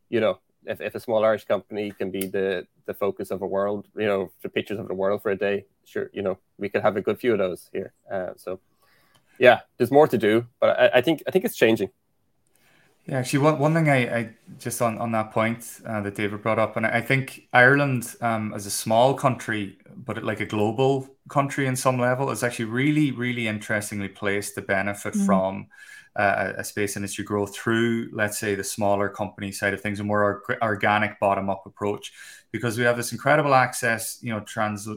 you know, if, if a small Irish company can be the the focus of a world, you know, the pictures of the world for a day, sure, you know, we could have a good few of those here. Uh, so, yeah, there's more to do, but I, I think I think it's changing. Yeah, actually, one, one thing I, I just on, on that point uh, that David brought up, and I think Ireland um, as a small country, but like a global country in some level, is actually really, really interestingly placed to benefit mm. from uh, a space industry growth through, let's say, the smaller company side of things, a more organic bottom up approach, because we have this incredible access, you know, trans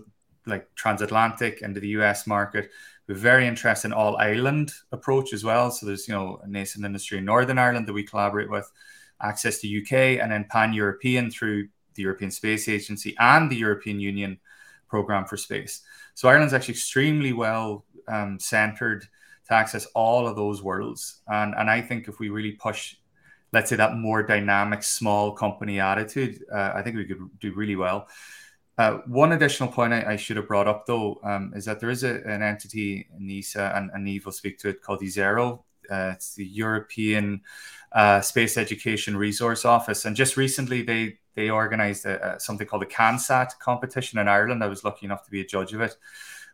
like transatlantic into the US market we're very interested in all island approach as well. So there's you know a nascent industry in Northern Ireland that we collaborate with, access to UK, and then pan European through the European Space Agency and the European Union program for space. So Ireland's actually extremely well um, centered to access all of those worlds, and and I think if we really push. Let's say that more dynamic small company attitude, uh, I think we could do really well. Uh, one additional point I, I, should have brought up, though, um, is that there is a, an entity in ESA, and, and Eve will speak to it, called ESERO. Uh, it's the European uh, Space Education Resource Office. And just recently, they they organised something called the CANSAT competition in Ireland. I was lucky enough to be a judge of it,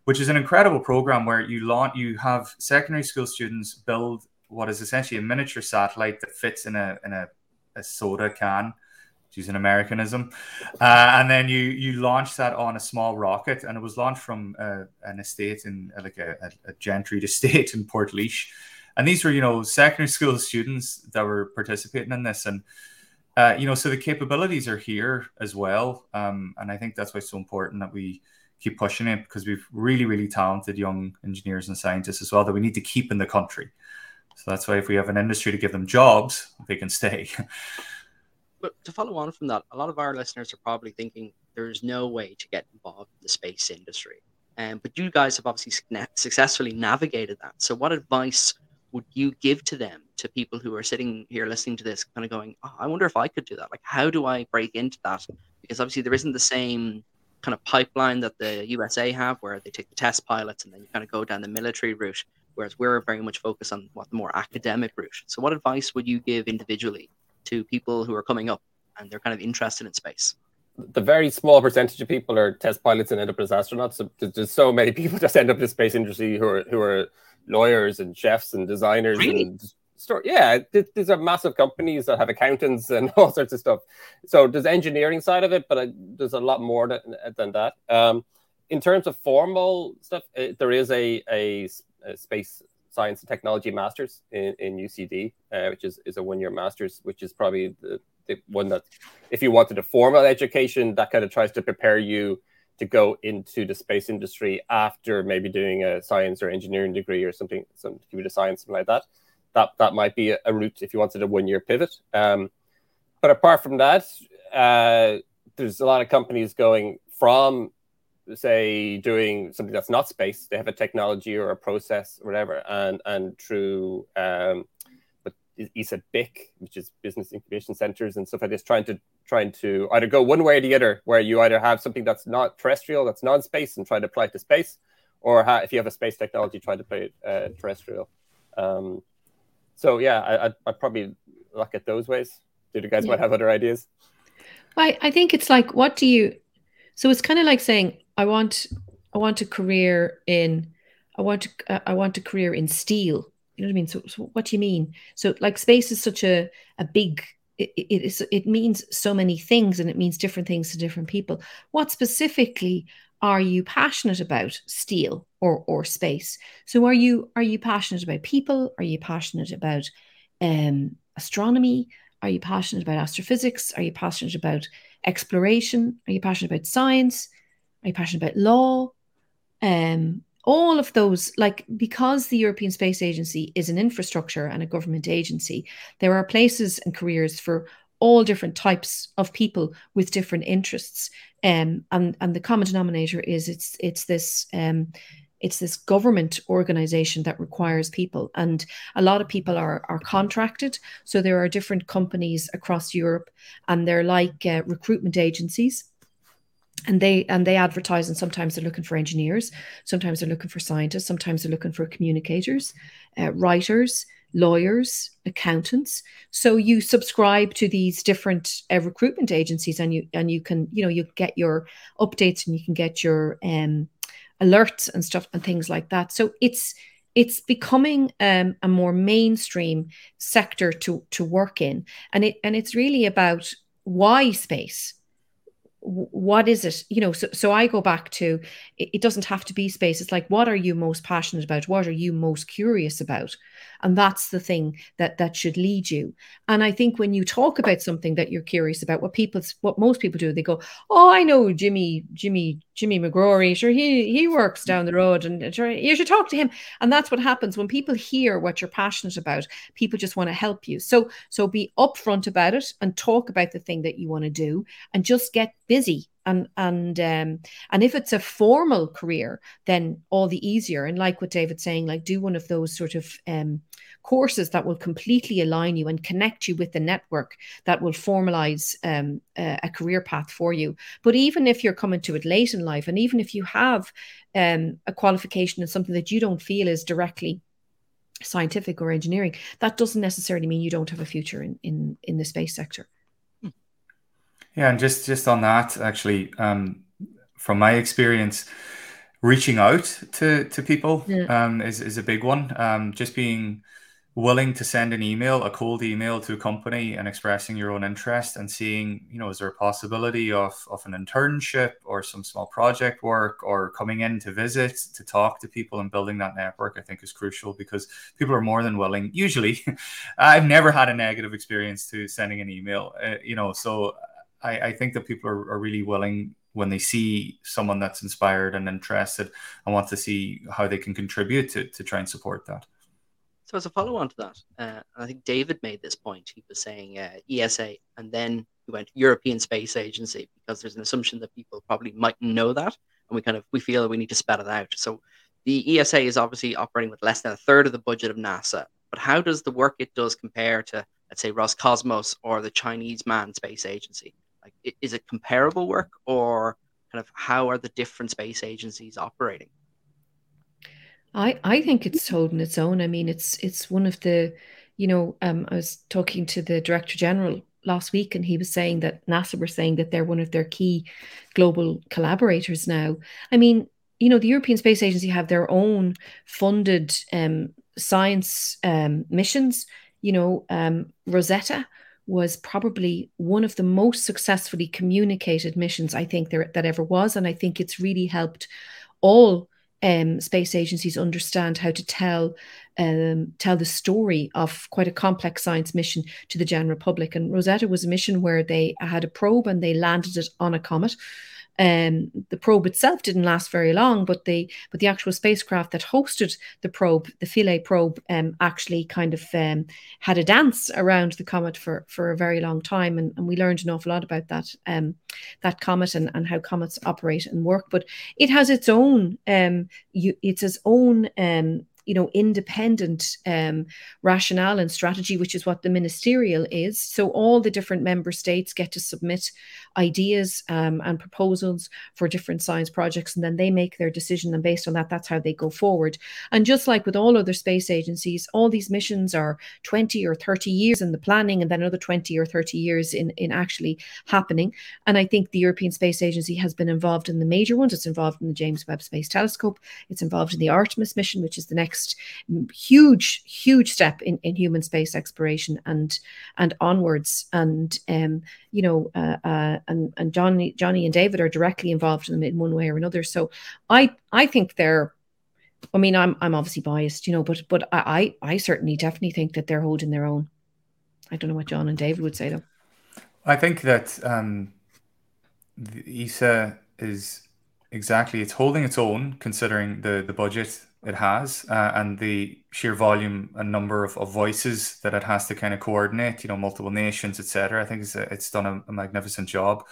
which is an incredible program where you launch, you have secondary school students build what is essentially a miniature satellite that fits in a in a, a soda can use an Americanism, uh, and then you you launch that on a small rocket, and it was launched from uh, an estate in uh, like a, a, a gentried estate in Portlaoise, and these were you know secondary school students that were participating in this, and uh, you know so the capabilities are here as well, um, and I think that's why it's so important that we keep pushing it because we've really really talented young engineers and scientists as well that we need to keep in the country. So that's why if we have an industry to give them jobs, they can stay. but to follow on from that, a lot of our listeners are probably thinking there's no way to get involved in the space industry. Um, but you guys have obviously successfully navigated that. So, what advice would you give to them, to people who are sitting here listening to this, kind of going, oh, I wonder if I could do that? Like, how do I break into that? Because obviously, there isn't the same kind of pipeline that the USA have, where they take the test pilots and then you kind of go down the military route, whereas we're very much focused on what the more academic route. So, what advice would you give individually to people who are coming up and they're kind of interested in space? The very small percentage of people are test pilots and end up as astronauts. So there's so many people just end up in the space industry who are who are lawyers and chefs and designers really? and store. Yeah, these are massive companies that have accountants and all sorts of stuff. So there's engineering side of it, but I, there's a lot more than, than that. Um, in terms of formal stuff, it, there is a, a, a, space Science and Technology Masters in, in UCD, uh, which is, is a one year master's, which is probably the, the one that, if you wanted a formal education, that kind of tries to prepare you to go into the space industry after maybe doing a science or engineering degree or something, some computer science, something like that. That that might be a, route if you wanted a one year pivot. Um, but apart from that, uh, there's a lot of companies going from say doing something that's not space they have a technology or a process or whatever and and through um but ESA BIC, which is business incubation centers and stuff like this, trying to trying to either go one way or the other, where you either have something that's not terrestrial, that's non-space, and try to apply it to space, or ha- if you have a space technology, try to play it uh, terrestrial. Um, so yeah, I, I'd, I'd, probably look at those ways. Do you guys yeah. might have other ideas? I, I think it's like, what do you? So it's kind of like saying, I want I want a career in I want uh, I want a career in steel. You know what I mean? So, so what do you mean? So like space is such a a big it, it is it means so many things and it means different things to different people. What specifically are you passionate about steel or or space? So are you are you passionate about people? Are you passionate about um, astronomy? Are you passionate about astrophysics? Are you passionate about exploration? Are you passionate about science? Are you passionate about law? Um, all of those, like because the European Space Agency is an infrastructure and a government agency, there are places and careers for all different types of people with different interests. Um, and and the common denominator is it's it's this um, it's this government organization that requires people and a lot of people are are contracted. So there are different companies across Europe and they're like uh, recruitment agencies. And they and they advertise and sometimes they're looking for engineers sometimes they're looking for scientists sometimes they're looking for communicators uh, writers lawyers accountants. So you subscribe to these different uh, recruitment agencies and you and you can you know you get your updates and you can get your um alerts and stuff and things like that. So it's it's becoming um, a more mainstream sector to to work in, and it and it's really about why space what is it? You know so, so i go back to it, it, doesn't have to be space. It's like what are you most passionate about? What are you most curious about? And that's the thing that that should lead you. And i think when you talk about something that you're curious about what people what most people do they go oh i know jimmy jimmy jimmy mcgrory. Sure he he works down the road and sure you should talk to him. And that's what happens. When people hear what you're passionate about people just want to help you. So so be upfront about it and talk about the thing that you want to do and just get busy and and um and if it's a formal career then all the easier and like what david's saying like do one of those sort of um courses that will completely align you and connect you with the network that will formalize um, a, a, career path for you. But even if you're coming to it late in life, and even if you have um, a qualification in something that you don't feel is directly scientific or engineering, that doesn't necessarily mean you don't have a future in in, in the space sector. Yeah, and just just on that, actually, um, from my experience, reaching out to to people yeah. um, is is a big one. Um, just being willing to send an email, a cold email to a company and expressing your own interest and seeing, you know, is there a possibility of, of an internship or some small project work or coming in to visit, to talk to people and building that network, I think is crucial because people are more than willing. Usually, I've never had a negative experience to sending an email, uh, you know, so I, I think that people are, are really willing when they see someone that's inspired and interested and want to see how they can contribute to, to try and support that. So as a follow-on to that, uh, I think David made this point. He was saying uh, ESA, and then he went European Space Agency because there's an assumption that people probably mightn't know that, and we kind of we feel that we need to spell it out. So the ESA is obviously operating with less than a third of the budget of NASA. But how does the work it does compare to, let's say, Roscosmos or the Chinese Manned Space Agency? Like, is it comparable work, or kind of how are the different space agencies operating? I I think it's holding its own. I mean, it's it's one of the, you know, um, I was talking to the director general last week, and he was saying that NASA were saying that they're one of their key global collaborators now. I mean, you know, the European Space Agency have their own funded um, science um, missions. You know, um, Rosetta was probably one of the most successfully communicated missions I think there that ever was, and I think it's really helped all um, space agencies understand how to tell um, tell the story of quite a complex science mission to the general public. And Rosetta was a mission where they had a probe and they landed it on a comet. Um, the probe itself didn't last very long, but the but the actual spacecraft that hosted the probe, the Philae probe, um, actually kind of um, had a dance around the comet for for a very long time, and, and we learned an awful lot about that um, that comet and, and how comets operate and work. But it has its own um, you, it's its own um, you know, independent um, rationale and strategy, which is what the ministerial is. So all the different member states get to submit ideas um, and proposals for different science projects, and then they make their decision. And based on that, that's how they go forward. And just like with all other space agencies, all these missions are 20 or 30 years in the planning, and then another 20 or 30 years in, in actually happening. And I think the European Space Agency has been involved in the major ones. It's involved in the James Webb Space Telescope. It's involved in the Artemis mission, which is the next huge, huge step in, in human space exploration and and onwards. And um, you know, uh, uh, and and Johnny, Johnny and David are directly involved in them in one way or another. So I I think they're. I mean, I'm I'm obviously biased, you know, but but I I certainly definitely think that they're holding their own. I don't know what John and David would say though. I think that um, the ESA is exactly it's holding its own considering the the budget it has uh, and the sheer volume and number of, of voices that it has to kind of coordinate you know multiple nations etc i think it's, it's done a, a magnificent job.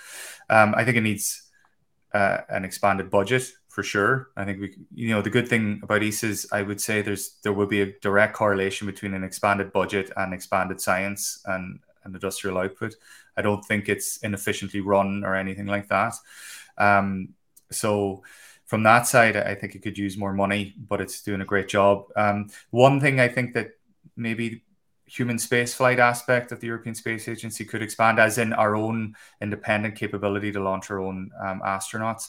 Um, i think it needs uh, an expanded budget for sure. I think we you know the good thing about ESA is i would say there's there will be a direct correlation between an expanded budget and expanded science and, and industrial output. I don't think it's inefficiently run or anything like that. Um, so from that side, I think it could use more money, but it's doing a great job. Um, one thing I think that maybe human space flight aspect of the European Space Agency could expand, as in our own independent capability to launch our own um, astronauts,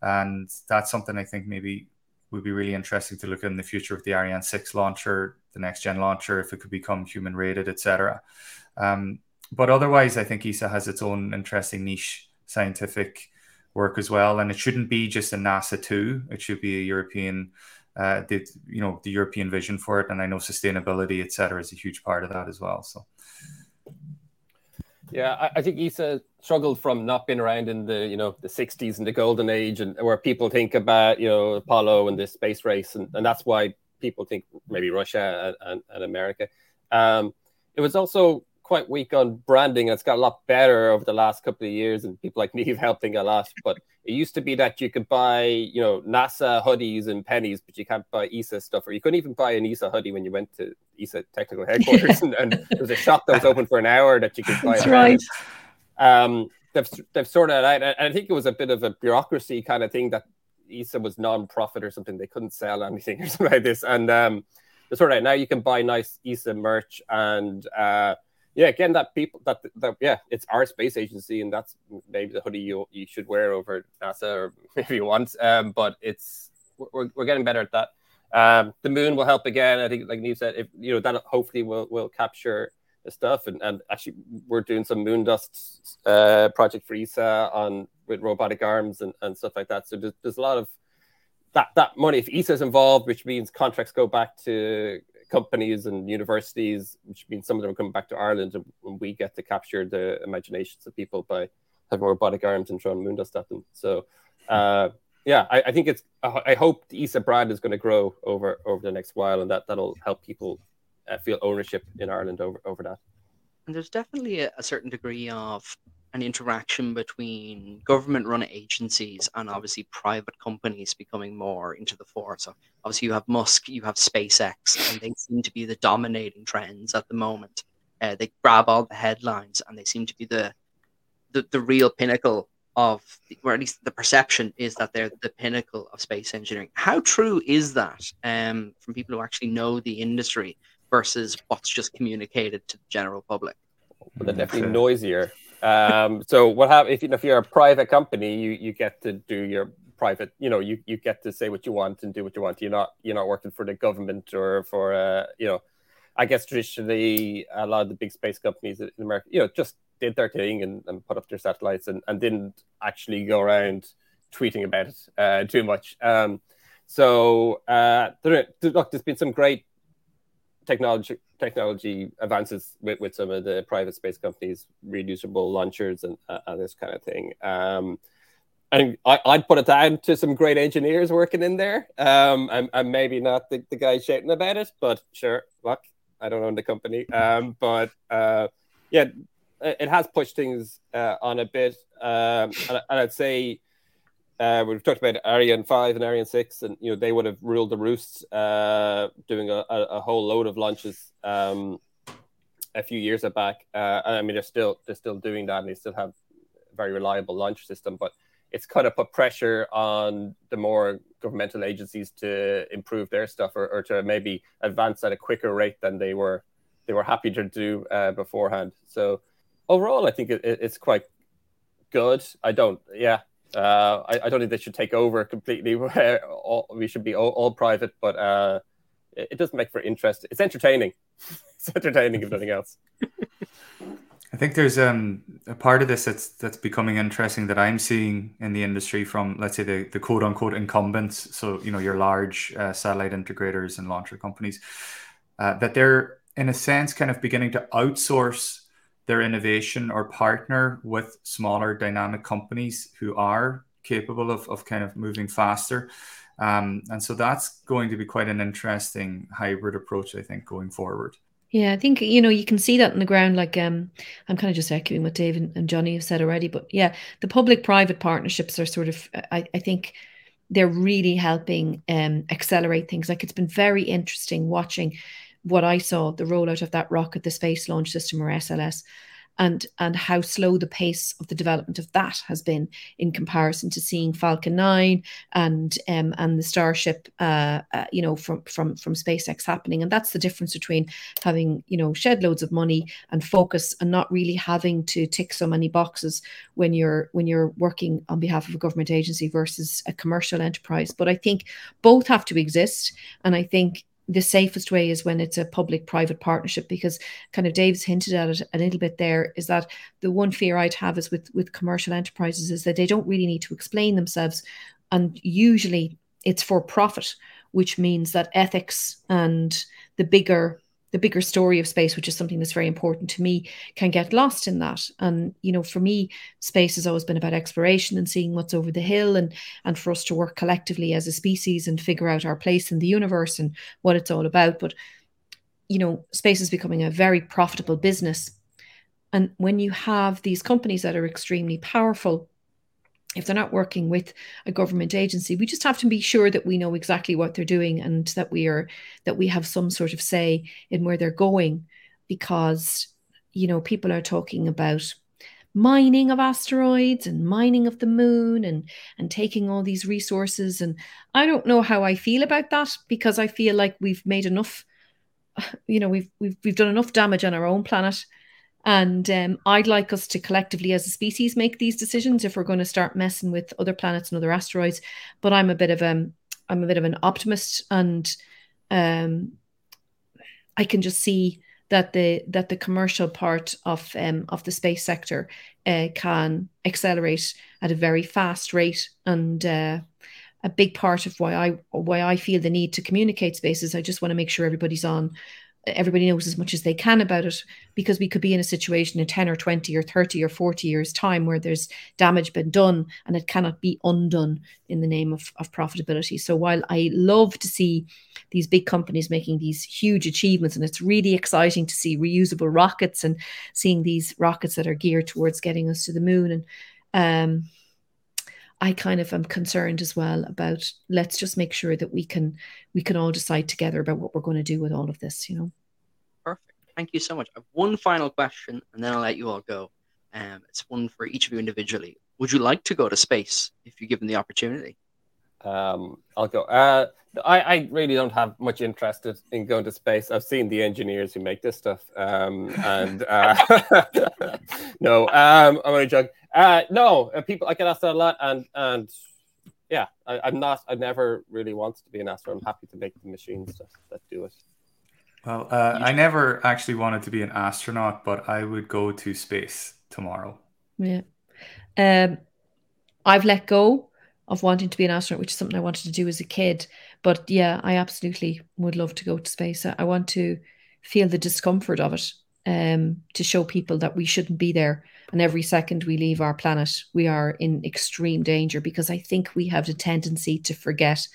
and that's something I think maybe would be really interesting to look at in the future with the Ariane six launcher, the next gen launcher, if it could become human rated, etc. Um, but otherwise, I think ESA has its own interesting niche scientific work as well. And it shouldn't be just a NASA two; it should be a European, uh, the you know the European vision for it. And I know sustainability, et cetera, is a huge part of that as well. So. Yeah, I, I think ESA struggled from not being around in the you know the 60s and the golden age, and where people think about you know Apollo and the space race, and, and that's why people think maybe Russia and, and, and America. Um, it was also quite weak on branding. It's got a lot better over the last couple of years, and people like Niamh helping a lot. But it used to be that you could buy, you know, NASA hoodies and pennies, but you can't buy ESA stuff, or you couldn't even buy an ESA hoodie when you went to ESA technical headquarters, and, and, there was a shop that was open for an hour that you could buy. That's right. Um, they've they've sorted it out, and I think it was a bit of a bureaucracy kind of thing that ESA was non-profit or something. They couldn't sell anything or something like this, and um, they sorted out. Now you can buy nice ESA merch and. Uh, yeah, again, that people that that yeah, it's our space agency, and that's maybe the hoodie you you should wear over NASA or maybe you want. Um, but it's we're, we're getting better at that. Um, the moon will help again. I think, like Niamh said, if you know that hopefully will will capture the stuff, and, and actually we're doing some moon dust uh, project for ESA on with robotic arms and, and stuff like that. So there's, there's a lot of that that money. If ESA is involved, which means contracts go back to companies and universities, which means some of them are coming back to Ireland, and we get to capture the imaginations of people by having robotic arms and throwing moondust at them. So, uh, yeah, I, I, think it's. I hope the ESA brand is going to grow over over the next while, and that that'll help people uh, feel ownership in Ireland over over that. And there's definitely a, a certain degree of an interaction between government run agencies and obviously private companies becoming more into the fore. So obviously you have Musk, you have SpaceX, and they seem to be the dominating trends at the moment. Uh, they grab all the headlines and they seem to be the the, the real pinnacle of or at least the perception is that they're the pinnacle of space engineering. How true is that um, from people who actually know the industry versus what's just communicated to the general public? Well, they're definitely noisier um, so what happens if, you know, if you're a private company, you, you get to do your private, you know, you, you get to say what you want and do what you want. You're not you're not working for the government or for uh, you know, I guess traditionally a lot of the big space companies in America, you know, just did their thing and, and put up their satellites and, and didn't actually go around tweeting about it uh, too much. Um, so uh, there, look, there's been some great technology technology advances with, with some of the private space companies, reusable launchers and, uh, this kind of thing. Um, and I, would put it down to some great engineers working in there. Um, and, and maybe not the, the guy shouting about it, but sure, luck. I don't own the company. Um, but uh, yeah, it has pushed things uh, on a bit. Um, and, and, I'd say uh, we've talked about Ariane five and Ariane six, and you know they would have ruled the roost, uh, doing a, a, whole load of launches um, a few years back. Uh, I mean, they're still they're still doing that, and they still have a very reliable launch system. But it's kind of put pressure on the more governmental agencies to improve their stuff or, or to maybe advance at a quicker rate than they were they were happy to do uh, beforehand. So overall, I think it, it's quite good. I don't, yeah, uh, I, I, don't think they should take over completely. all, we should be all, all private, but uh, it, it, does make for interest. It's entertaining. it's entertaining if nothing else. I think there's um, a part of this that's that's becoming interesting that I'm seeing in the industry from let's say the, the quote unquote incumbents. So you know your large uh, satellite integrators and launcher companies uh, that they're in a sense kind of beginning to outsource their innovation or partner with smaller dynamic companies who are capable of, of kind of moving faster. Um, and so that's going to be quite an interesting hybrid approach, I think, going forward. Yeah, I think you know you can see that on the ground. Like, um, I'm kind of just echoing what Dave and, and Johnny have said already. But yeah, the public-private partnerships are sort of, I, I think, they're really helping um, accelerate things. Like, it's been very interesting watching what I saw the rollout of that rocket, the Space Launch System or SLS, and and how slow the pace of the development of that has been in comparison to seeing Falcon 9 and um, and the Starship uh, uh, you know from from from SpaceX happening. And that's the difference between having you know shed loads of money and focus and not really having to tick so many boxes when you're when you're working on behalf of a government agency versus a commercial enterprise. But I think both have to exist. And I think the safest way is when it's a public private partnership because kind of Dave's hinted at it a little bit there is that the one fear I'd have is with with commercial enterprises is that they don't really need to explain themselves and usually it's for profit which means that ethics and the bigger the bigger story of space, which is something that's very important to me, can get lost in that. And you know, for me, space has always been about exploration and seeing what's over the hill, and and for us to work collectively as a species and figure out our place in the universe and what it's all about. But you know, space is becoming a very profitable business, and when you have these companies that are extremely powerful if they're not working with a government agency we just have to be sure that we know exactly what they're doing and that we are that we have some sort of say in where they're going because you know people are talking about mining of asteroids and mining of the moon and and taking all these resources. And i don't know how i feel about that because i feel like we've made enough you know we've we've, we've done enough damage on our own planet and um, I'd like us to collectively, as a species, make these decisions if we're going to start messing with other planets and other asteroids. But I'm a bit of a, I'm a bit of an optimist, and um, I can just see that the that the commercial part of um, of the space sector uh, can accelerate at a very fast rate, and uh, a big part of why I why I feel the need to communicate spaces. I just want to make sure everybody's on everybody knows as much as they can about it because we could be in a situation in 10 or 20 or 30 or 40 years time where there's damage been done and it cannot be undone in the name of, of profitability. So while i love to see these big companies making these huge achievements and it's really exciting to see reusable rockets and seeing these rockets that are geared towards getting us to the moon and um, I kind of am concerned as well about let's just make sure that we can we can all decide together about what we're going to do with all of this, you know. Perfect. Thank you so much. I have one final question and then I'll let you all go. Um, it's one for each of you individually. Would you like to go to space if you're given the opportunity? Um, I'll go. Uh, I, I really don't have much interest in going to space. I've seen the engineers who make this stuff, um, and uh, no, um, I'm only joking. Uh, no, uh, people I get asked that a lot, and and yeah, I, am not. I never really wanted to be an astronaut. I'm happy to make the machines that, that do it. Well, uh, I never actually wanted to be an astronaut, but I would go to space tomorrow. Yeah, um, I've let go of wanting to be an astronaut, which is something I wanted to do as a kid. But yeah, I absolutely would love to go to space. I want to feel the discomfort of it um, to show people that we shouldn't be there. And every second we leave our planet, we are in extreme danger because I think we have the tendency to forget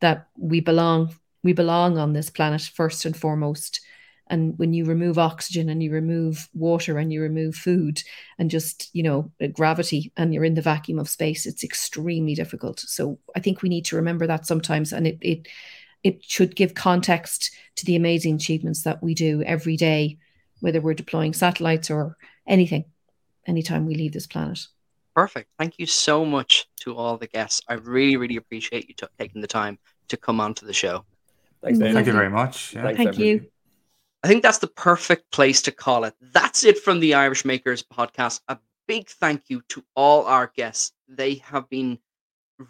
that we belong. We belong on this planet first and foremost, and when you remove oxygen and you remove water and you remove food and just you know uh, gravity and you're in the vacuum of space it's extremely difficult so i think we need to remember that sometimes and it it it should give context to the amazing achievements that we do every day whether we're deploying satellites or anything anytime we leave this planet perfect thank you so much to all the guests i really really appreciate you t- taking the time to come onto the show Thanks, Dave. Thank you very much. Yeah. Thank you. I think that's the perfect place to call it. That's it from the Irish Makers podcast. A big thank you to all our guests. They have been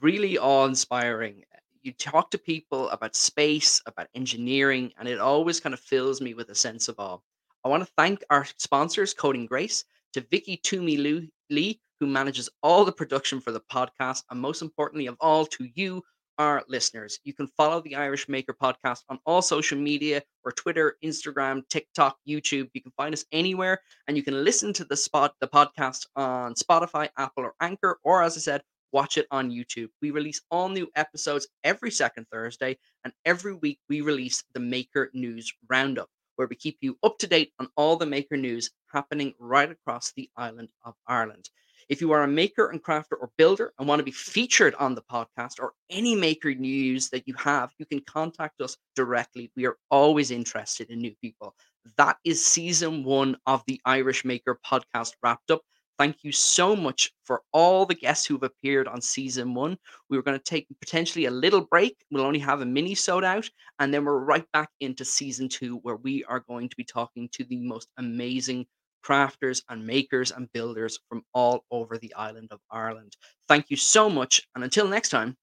really awe inspiring. You talk to people about space, about engineering, and it always kind of fills me with a sense of awe. I want to thank our sponsors, Coding Grace, to Vicky Twomey Lee, who manages all the production for the podcast, and most importantly of all, to you, our listeners. You can follow the Irish Maker podcast on all social media or Twitter, Instagram, TikTok, YouTube. You can find us anywhere and you can listen to the spot the podcast on Spotify, Apple, or Anchor, or as I said, watch it on YouTube. We release all new episodes every second Thursday, and every week we release the Maker News Roundup, where we keep you up to date on all the Maker news happening right across the island of Ireland. If you are a maker and crafter or builder and want to be featured on the podcast or any maker news that you have, you can contact us directly. We are always interested in new people. That is season one of the Irish Maker podcast wrapped up. Thank you so much for all the guests who've appeared on season one. We were going to take potentially a little break. We'll only have a mini sode out, and then we're right back into season two, where we are going to be talking to the most amazing crafters and makers and builders from all over the island of Ireland. Thank you so much. And until next time,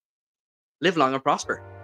live long and prosper.